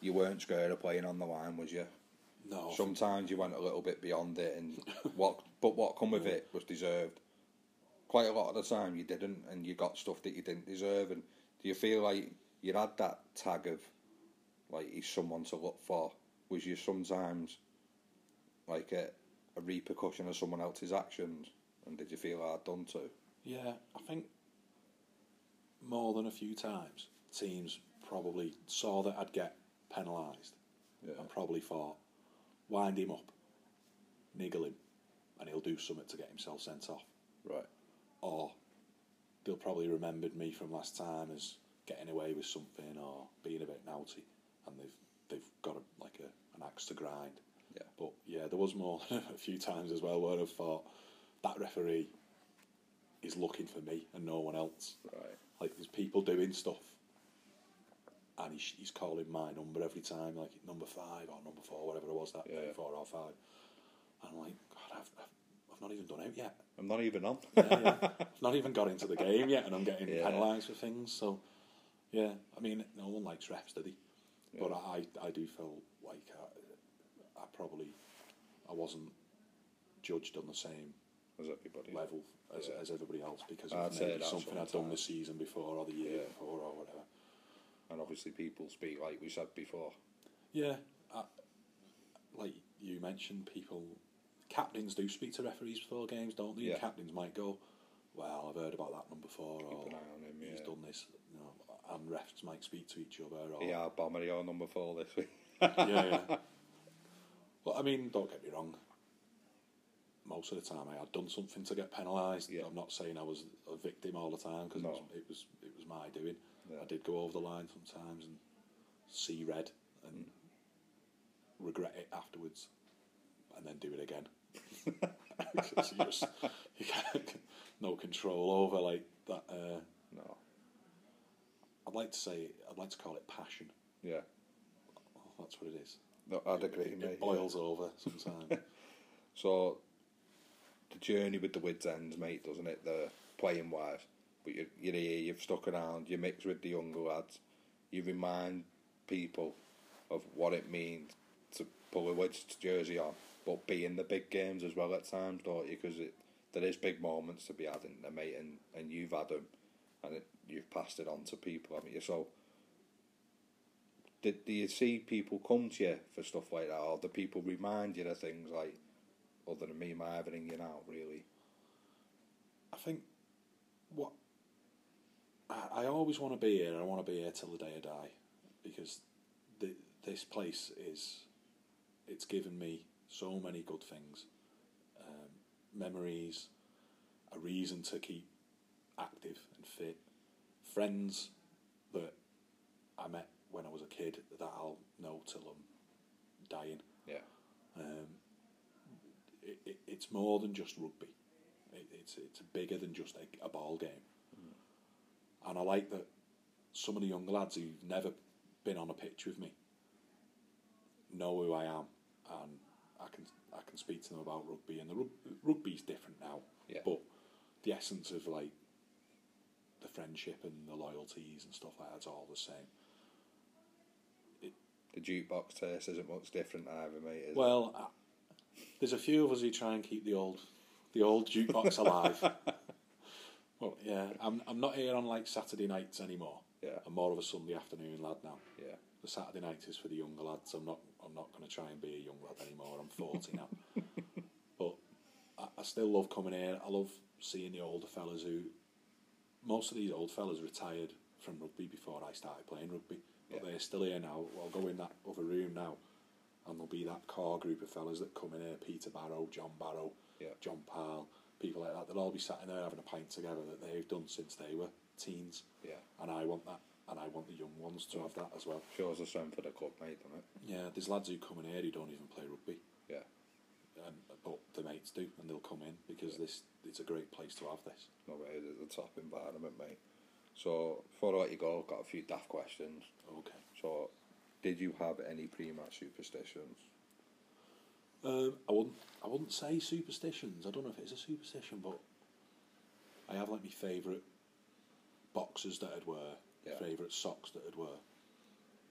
You weren't scared of playing on the line, was you? No, Sometimes you went a little bit beyond it, and what but what come with it was deserved. Quite a lot of the time you didn't, and you got stuff that you didn't deserve. And do you feel like you had that tag of like he's someone to look for? Was you sometimes like a, a repercussion of someone else's actions, and did you feel hard done to? Yeah, I think more than a few times, teams probably saw that I'd get penalised Yeah. and probably thought, wind him up, niggle him, and he'll do something to get himself sent off. Right. Or they'll probably remembered me from last time as getting away with something or being a bit naughty, and they've they've got a, like a, an axe to grind. Yeah. But yeah, there was more a few times as well where I've thought that referee is looking for me and no one else. Right. Like there's people doing stuff, and he's, he's calling my number every time, like number five or number four, whatever it was that Yeah. day, four or five. And I'm like, God, I've, I've, I've not even done it yet. I'm not even on. Yeah, yeah. I've not even got into the game yet, and I'm getting Yeah. penalised for things. So, yeah, I mean, no one likes refs, do they? But I, I do feel like I, I probably, I wasn't judged on the same As everybody. level as, Yeah. as everybody else because I'd of maybe something I'd done the season before or the year Yeah. before or whatever. And obviously, people speak like we said before. Yeah, I, like you mentioned, people, captains do speak to referees before games, don't they? Yeah. Captains might go, "Well, I've heard about that number four, or an eye on him, he's done this," you know, and refs might speak to each other. Or, Yeah, Bomber, your number four this week. yeah, yeah. Well, I mean, don't get me wrong. Most of the time, I had done something to get penalised. Yeah. I'm not saying I was a victim all the time because No. it, was, it was it was my doing. Yeah. I did go over the line sometimes and see red and regret it afterwards, and then do it again. you just you no control over like that. Uh, No. I'd like to say I'd like to call it passion. Yeah. That's what it is. No, I'd agree, It, mate. it boils over sometimes. So, the journey with the Wids ends, mate, doesn't it? The playing wise. But you're, you're here, you've stuck around, you mix with the younger lads, you remind people of what it means to pull a Wids jersey on, but be in the big games as well at times, don't you? Because there is big moments to be had in there, mate, and, and you've had them, and it, you've passed it on to people, haven't you? So, did, do you see people come to you for stuff like that, or do people remind you of things like, other than me, my everything you now, really? I think what I, I always want to be here. and I want to be here till the day I die because the, this place is it's given me so many good things, um, memories, a reason to keep active friends that I met when I was a kid that I'll know till I'm dying. Yeah. Um, it, it, it's more than just rugby. It, it's it's bigger than just a, a ball game. And I like that some of the young lads who've never been on a pitch with me know who I am, and I can I can speak to them about rugby. And the rug, rugby's different now, Yeah. but the essence of like the friendship and the loyalties and stuff like that's all the same. The jukebox taste isn't much different either, mate. Is it? Well, uh, there's a few of us who try and keep the old, the old jukebox alive. well, yeah, I'm I'm not here on like Saturday nights anymore. Yeah. I'm more of a Sunday afternoon lad now. yeah. The Saturday night is for the younger lads. I'm not I'm not going to try and be a young lad anymore. I'm 40 now, but I, I still love coming here. I love seeing the older fellas who. Most of these old fellas retired from rugby before I started playing rugby, but Yeah. they're still here now. I'll go in that other room now, and there'll be that core group of fellas that come in here: Peter Barrow, John Barrow, Yeah. John Parle, people like that. They'll all be sat in there having a pint together that they've done since they were teens. Yeah. And I want that, and I want the young ones to have that as well. Shows the strength of the club, mate, doesn't it? Yeah, there's lads who come in here who don't even play rugby. And but the mates do, and they'll come in because this it's a great place to have this. No way, it's the top environment, mate. So, before I let you go, I've got a few daft questions. Okay. So, did you have any pre-match superstitions? Um, I wouldn't I wouldn't say superstitions. I don't know if it's a superstition, but I have like my favourite boxes that I'd wear, Yeah. favourite socks that I'd wear.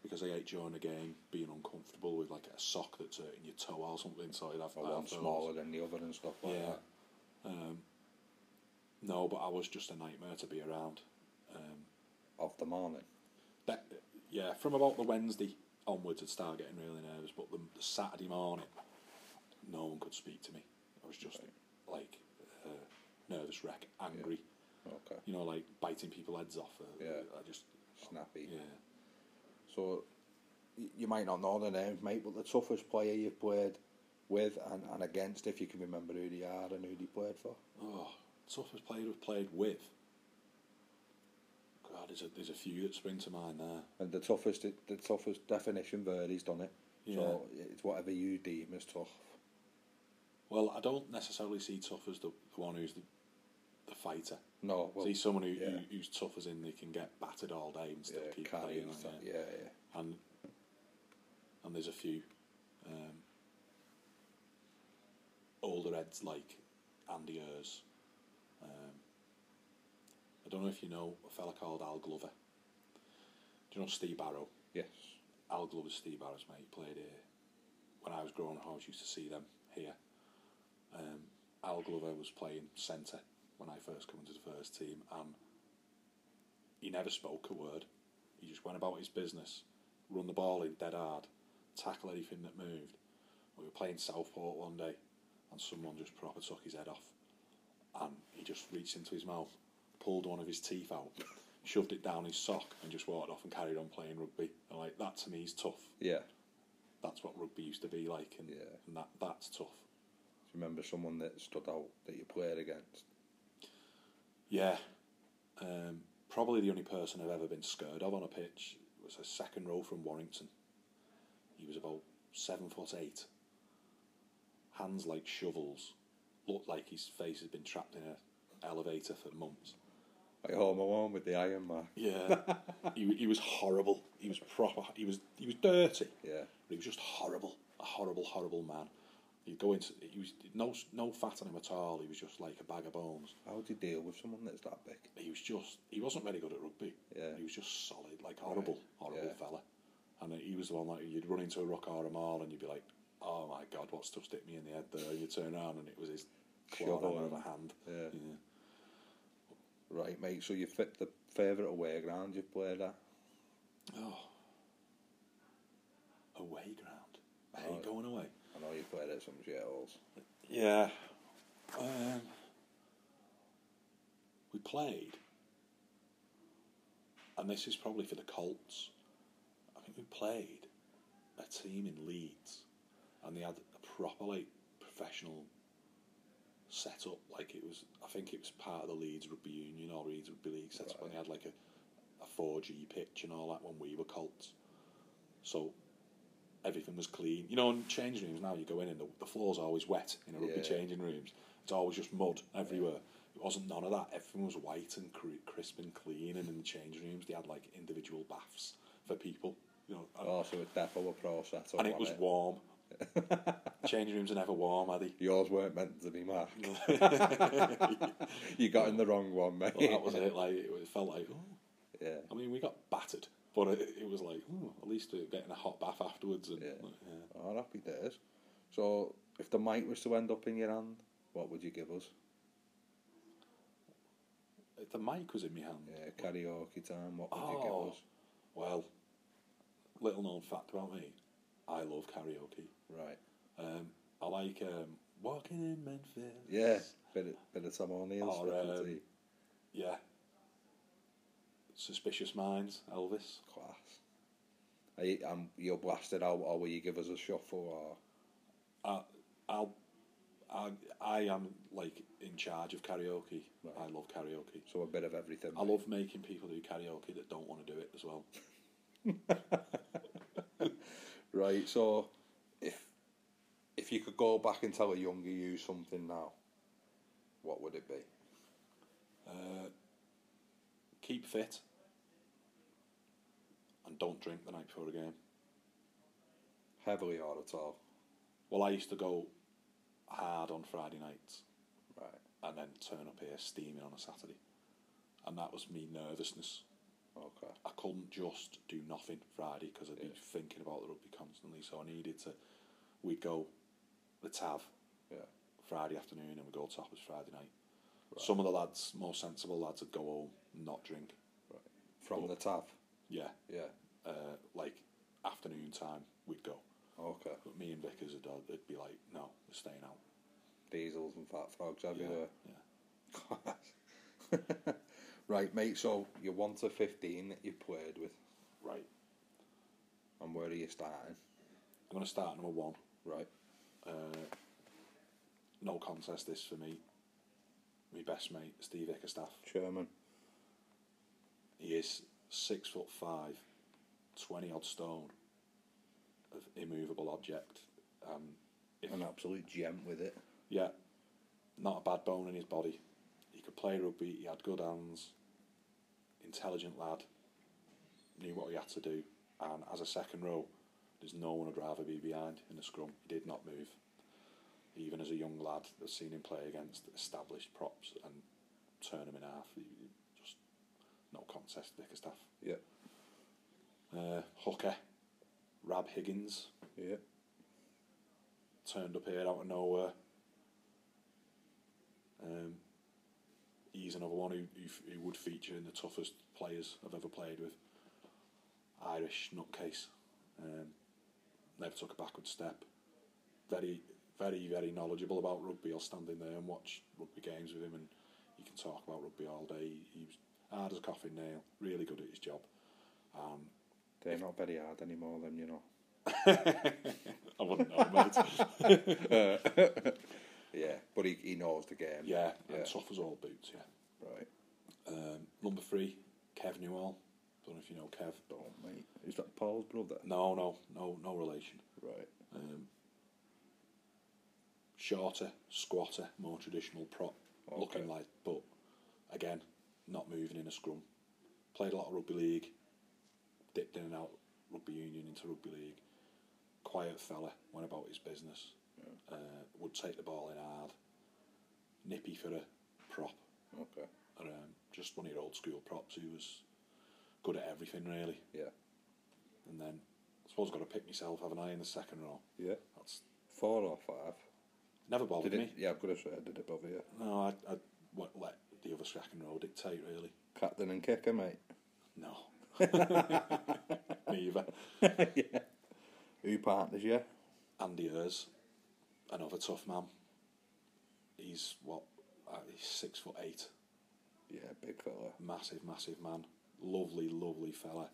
Because I hate during a game being uncomfortable with like a sock that's hurting your toe or something, so I'd have, Or one smaller than the other and stuff like Yeah. that? Um, no, but I was just a nightmare to be around. Um, Of the morning? that, yeah, from about the Wednesday onwards, I'd start getting really nervous. But the, the Saturday morning, no one could speak to me. I was just like uh, nervous wreck, angry. Okay. You know, like biting people's heads off. Uh, Yeah. I just Snappy. yeah. So, you might not know the names, mate, but the toughest player you've played with and, and against, if you can remember who they are and who they played for? Oh, toughest player I've played with. God, there's a there's a few that spring to mind there. And the toughest, the toughest definition Verdi's done it. Yeah. So it's whatever you deem as tough. Well, I don't necessarily see tough as the, the one who's the, the fighter. No, well, see someone who, yeah. who who's tough as in they can get battered all day and still yeah, keep playing. and like, yeah. yeah, yeah. And and there's a few um, older heads like Andy Urs. Um, I don't know if you know a fella called Al Glover. Do you know Steve Barrow? Yes. Al Glover's Steve Barrow's mate. He played here when I was growing up. I used to see them here. Um, Al Glover was playing centre when I first come into the first team, and he never spoke a word. He just went about his business, run the ball in dead hard, tackle anything that moved. We were playing Southport one day, and someone just proper took his head off, and he just reached into his mouth, pulled one of his teeth out, shoved it down his sock, and just walked off and carried on playing rugby. And like that to me is tough. Yeah. That's what rugby used to be like, and, Yeah. and that that's tough. Do you remember someone that stood out that you played against? Yeah. Um, probably the only person I've ever been scared of on a pitch was a second row from Warrington. He was about seven foot eight. hands like shovels, looked like his face had been trapped in an elevator for months. Like Home Alone with the iron mark. Yeah, he, he was horrible. He was proper. He was he was dirty. Yeah. But he was just horrible. A horrible, horrible man. He'd go into. He was no no fat on him at all. He was just like a bag of bones. How would you deal with someone that's that big? He was just. He wasn't very good at rugby. Yeah. He was just solid, like horrible, horrible Yeah. fella. And he was the one like you'd run into a rock or a mall and you'd be like, "Oh my god, what's just hit me in the head there?" You turn around and it was his claw hammer of a hand. Yeah. yeah. Right, mate. So you fit the favourite away ground you've played at? Oh. Away ground. I hate Oh. going away. Know you played at some shitholes. Yeah. Um, we played, and this is probably for the Colts. I think we played a team in Leeds, and they had a proper like professional setup. Like it was, I think it was part of the Leeds Rugby Union or Leeds Rugby League setup, and they had like a a four G pitch and all that when we were Colts. So everything was clean. You know, in changing rooms now, you go in and the, the floor's always wet in a rugby Yeah. changing rooms. It's always just mud everywhere. It wasn't none of that. Everything was white and crisp and clean. And in the changing rooms, they had like individual baths for people. You know, and, Oh, so it's definitely a process. and it was warm. changing rooms are never warm, are they? Yours weren't meant to be Mark. you got in the wrong one, mate. Well, that was it. Like it, felt like, oh. Yeah. I mean, we got battered, but it, it was like, oh, at least getting a hot bath afterwards. And Yeah. like, yeah. Oh, happy days. So, if the mic was to end up in your hand, what would you give us? If the mic was in my hand. Yeah, karaoke time. What would you Oh. give us? Well, little known fact about me, I love karaoke. Right. Um, I like um, walking in Memphis. Yeah. Bit of, bit of Tom O'Neill's Or, um, Yeah. Suspicious Minds, Elvis. Class. Are you, um, you'll blast it out, or will you give us a shuffle, or I, I'll, I, I am like in charge of karaoke. Right. I love karaoke. so a bit of everything? I love making people do karaoke that don't want to do it as well. Right. So, if if you could go back and tell a younger you something now, what would it be? Uh, keep fit and don't drink the night before a game. Heavily or at all? Well, I used to go hard on Friday nights Right. and then turn up here steaming on a Saturday. And that was me nervousness. Okay. I couldn't just do nothing Friday because I'd be thinking about the rugby constantly. So I needed to. We'd go the Tav Yeah. Friday afternoon and we'd go toppers Friday night. Right. Some of the lads, more sensible lads, would go home and not drink. Right. From the TAV. Yeah, Yeah. Uh, like afternoon time, we'd go. Okay. But me and Vickers would, they'd be like, no, we're staying out. Diesels and fat frogs Yeah, everywhere. yeah. right, mate. So you're one to fifteen that you played with, Right. and where are you starting? I'm going to start number one. Right. Uh, no contest this for me. My best mate, Steve Bickerstaff. Chairman. He is six foot five, 20 odd stone of immovable object. Um, if, An absolute gem with it. yeah, not a bad bone in his body. He could play rugby, he had good hands, intelligent lad, knew what he had to do, and as a second row, there's no one I'd rather be behind in the scrum. He did not move. Even as a young lad, I've seen him play against established props and turn him in half. He, he just no contest, Bickerstaff. Yeah. Uh, hooker, Rab Higgins, Yeah. turned up here out of nowhere. Um, he's another one who, who, who would feature in the toughest players I've ever played with. Irish nutcase. Um, never took a backward step. Very, very, very knowledgeable about rugby. I'll stand in there and watch rugby games with him, and he can talk about rugby all day. He, he was hard as a coffin nail, really good at his job. Um, They're not very hard anymore, then you know. I wouldn't know, mate. Yeah, but he, he knows the game. yeah, Yeah. and tough as all boots, yeah. Right. Um, number three, Kev Newell. Don't know if you know Kev. Don't, mate. Is that Paul's brother? No, no, no, no relation. Right. Um, shorter, squatter, more traditional prop looking like, but again, not moving in a scrum. Played a lot of rugby league, dipped in and out rugby union into rugby league. Quiet fella, went about his business. Uh, would take the ball in hard. Nippy for a prop. Okay. And, um, just one of your old school props who was good at everything really. Yeah. And then I suppose I've got to pick myself, haven't I, in the second row? Yeah. That's Four or five. never bothered Did me. it? Yeah, I've got to say, I did it bother you? No, I, I won't let the other second row dictate really. Captain and kicker, mate. No. Neither. yeah. Who partners you? Andy Hers, another tough man. He's what? Uh, he's six foot eight. Yeah, big fella. Massive, massive man. Lovely, lovely fella.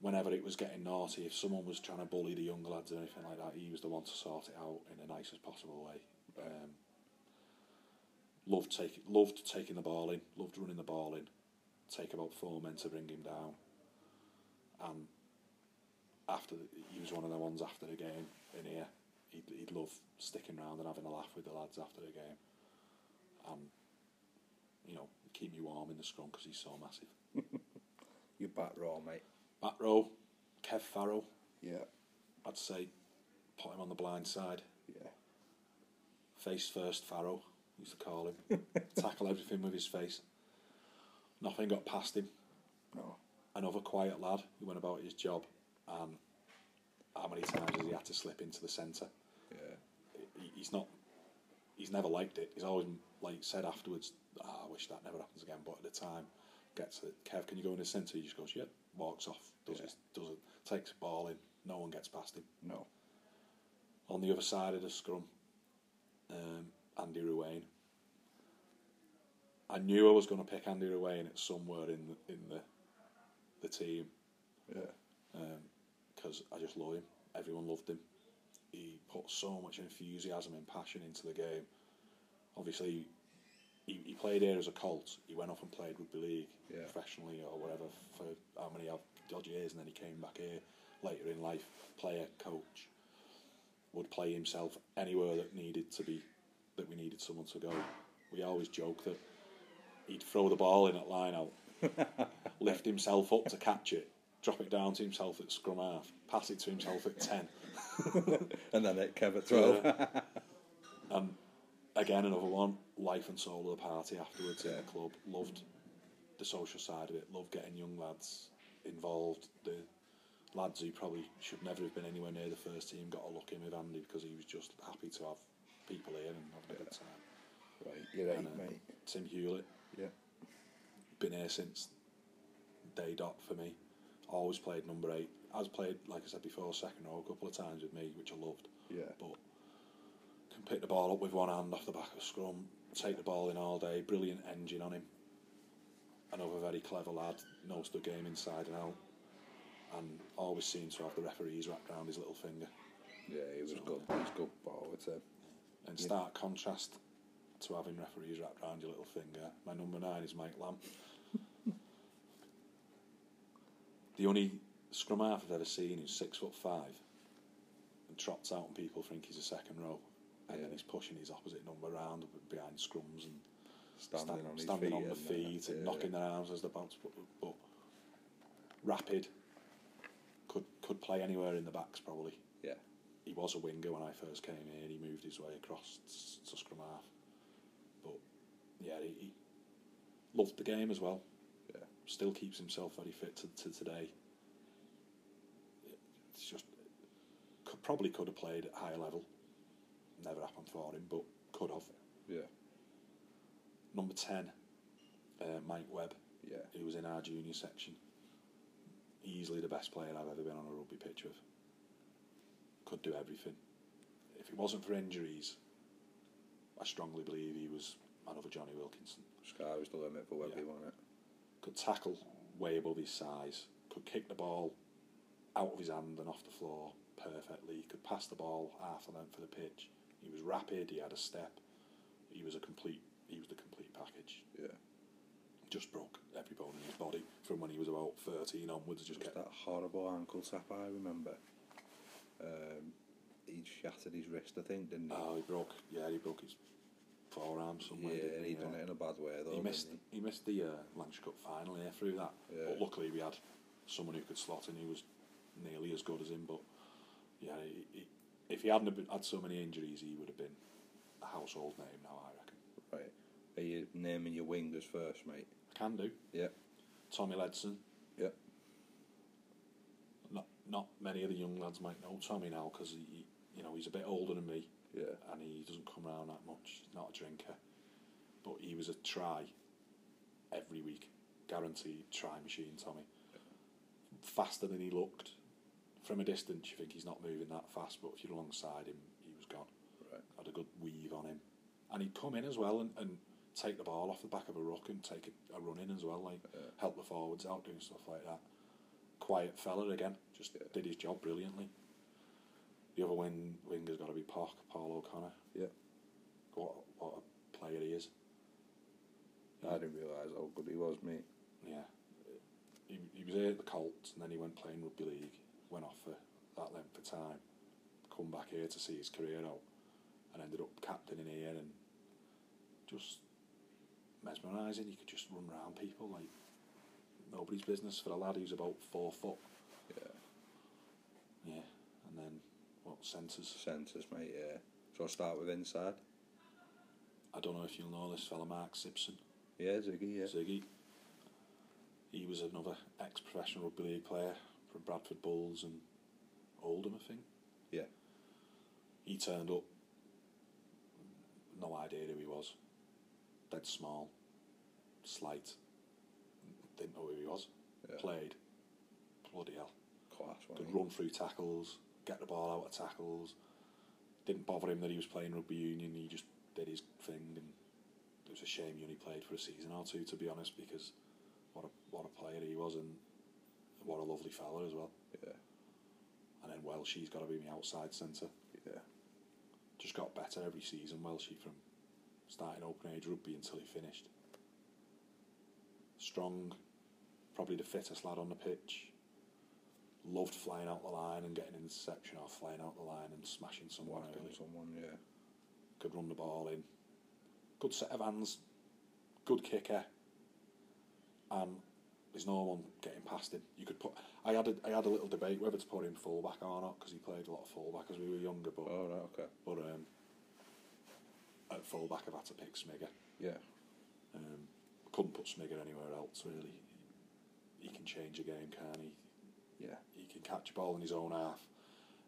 Whenever it was getting naughty, if someone was trying to bully the younger lads or anything like that, he was the one to sort it out in the nicest possible way. Um, loved taking, loved taking the ball in, loved running the ball in. Take about four men to bring him down, and after the, he was one of the ones after the game in here. He'd, he'd love sticking around and having a laugh with the lads after the game, and you know keep me warm in the scrum because he's so massive. You back row, mate. Back row, Kev Farrell. Yeah. I'd say put him on the blind side. Yeah. Face first, Farrow, used to call him. Tackle everything with his face. Nothing got past him. No. Another quiet lad who went about his job, and how many times has he had to slip into the centre? Yeah. He, he's not. He's never liked it. He's always like said afterwards, ah, "I wish that never happens again." But at the time, gets it. Kev, can you go in the centre? He just goes, "Yep." Walks off. Does Yeah. his, does it? Takes the ball in. No one gets past him. No. On the other side of the scrum, um, Andy Ruane. I knew I was going to pick Andy Ruane at somewhere in the, in the the team Yeah. Um, because I just love him. Everyone loved him. He put so much enthusiasm and passion into the game. Obviously, he, he played here as a Colt. He went off and played rugby league Yeah. professionally or whatever for how many odd years, and then he came back here later in life. Player, coach, would play himself anywhere that needed to be that we needed someone to go. We always joke that he'd throw the ball in at line out, lift himself up to catch it, drop it down to himself at scrum half, pass it to himself at ten. And then it Kev at 12. And again, another one, life and soul of the party afterwards at the club. Loved the social side of it, loved getting young lads involved. The lads who probably should never have been anywhere near the first team got a look in with Andy because he was just happy to have people here and having a good time. right, you're right, And, uh, mate. Tim Hewlett, Yeah. been here since day dot for me. Always played number eight. Has played, like I said before, second row a couple of times with me, which I loved. Yeah. But can pick the ball up with one hand off the back of scrum, take the ball in all day. Brilliant engine on him. Another very clever lad, knows the game inside and out, and always seems to have the referees wrapped around his little finger. Yeah, he was good. He was good forward, Tim. In stark contrast to having referees wrapped around your little finger, my number nine is Mike Lamb. the only scrum half I've ever seen who's six foot five and trots out and people think he's a second row. And then he's pushing his opposite number around behind scrums and Standing sta- on his standing feet. on the uh, feet and yeah. knocking their arms as they're about to put, but rapid could could play anywhere in the backs probably Yeah. he was a winger when I first came in. He moved his way across to scrum half, but yeah, he, he loved the game as well. Yeah. Still keeps himself very fit to, to today. It's just could, probably could have played at higher level. Never happened for him, but could have. Yeah. Number ten, uh, Mike Webb. Yeah. He was in our junior section. Easily the best player I've ever been on a rugby pitch with. Could do everything. If it wasn't for injuries, I strongly believe he was another Jonny Wilkinson. Sky was the limit for Webby, Yeah. wasn't it? Could tackle way above his size. Could kick the ball out of his hand and off the floor perfectly. Could pass the ball half a length for the pitch. He was rapid. He had a step. He was a complete. He was the complete package. Yeah. Just broke every bone in his body from when he was about thirteen onwards. Just Just kept that horrible ankle tap I remember. Um, he shattered his wrist, I think, didn't he? Oh, he broke. Yeah, he broke his forearm somewhere. yeah, didn't he done it in a bad way though. He missed. didn't He missed the uh, Lancashire Cup final here through that. Yeah. But luckily, we had someone who could slot in He was nearly as good as him. But yeah, he, he, if he hadn't had so many injuries, he would have been a household name now. I reckon. Right. Are you naming your wingers first, mate? Can do. Yeah. Tommy Ledson. Yeah. Not not many of the young lads might know Tommy now because he, you know, he's a bit older than me. Yeah. and he doesn't come around that much. He's not a drinker, but he was a try every week, guaranteed try machine. Tommy, faster than he looked. From a distance, you think he's not moving that fast, but if you're alongside him, he was gone. Right. Had a good weave on him, and he'd come in as well and, and take the ball off the back of a ruck and take a, a run in as well, like help the forwards out, doing stuff like that. Quiet fella again, just Yeah. did his job brilliantly. The other wing winger's got to be Pock, Paul O'Connor. Yeah. What what a player he is. I didn't realise how good he was, mate. Yeah. He, he was here at the Colts and then he went playing rugby league, went off for that length of time, come back here to see his career out, and ended up captaining here and just mesmerising. He could just run around people like nobody's business for a lad who's about four foot. Yeah. Yeah. And then what centres? Centres, mate, yeah. So I'll start with inside. I don't know if you'll know this fella, Mark Simpson. Yeah, Ziggy, yeah. Ziggy. He was another ex-professional rugby league player from Bradford Bulls and Oldham, I think. Yeah. He turned up. No idea who he was. Dead small, slight. Didn't know who he was. Yeah. Played. Bloody hell. Class, Could run through tackles, get the ball out of tackles. Didn't bother him that he was playing rugby union. He just did his thing, and it was a shame he only played for a season or two, to be honest, because what a what a player he was, and what a lovely fella as well. Yeah. And then Welsh, he's got to be my outside centre. Yeah. Just got better every season, Welshie, from starting open age rugby until he finished. Strong, probably the fittest lad on the pitch. Loved flying out the line and getting an interception or flying out the line and smashing someone Whacking early. someone, yeah. Could run the ball in. Good set of hands. Good kicker. And there's no one getting past him. You could put. I had a, I had a little debate whether to put him fullback or not because he played a lot of fullback as we were younger. But Oh, right, okay. but um, at fullback I've had to pick Smigger. Yeah. Um, couldn't put Smigger anywhere else really. He can change a game, can he? Yeah. He can catch a ball in his own half,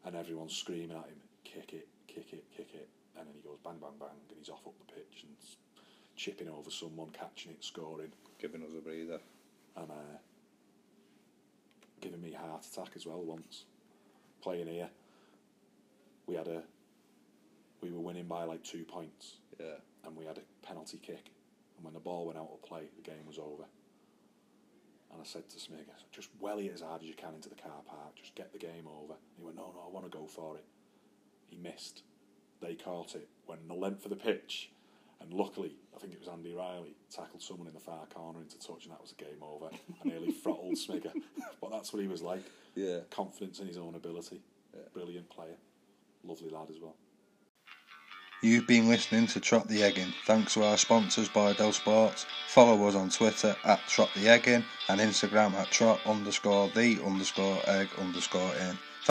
and everyone's screaming at him, "Kick it, kick it, kick it!" And then he goes bang, bang, bang, and he's off up the pitch and chipping over someone, catching it, scoring, Giving us a breather. and uh, giving me a heart attack as well once. Playing here, we had a, we were winning by like two points, Yeah. and we had a penalty kick. And when the ball went out of play, the game was over. And I said to Smig, just welly it as hard as you can into the car park, just get the game over. And he went, no, no, I want to go for it. He missed. They caught it, went the length of the pitch, and luckily, I think it was Andy Riley, tackled someone in the far corner into touch, and that was a game over. I nearly throttled Smigger. but that's what he was like. Yeah. Confidence in his own ability. Yeah. Brilliant player. Lovely lad as well. You've been listening to Trot the Eggin. Thanks to our sponsors, Bydell Sports. Follow us on Twitter at Trot the Eggin and Instagram at Trot underscore the underscore egg underscore in.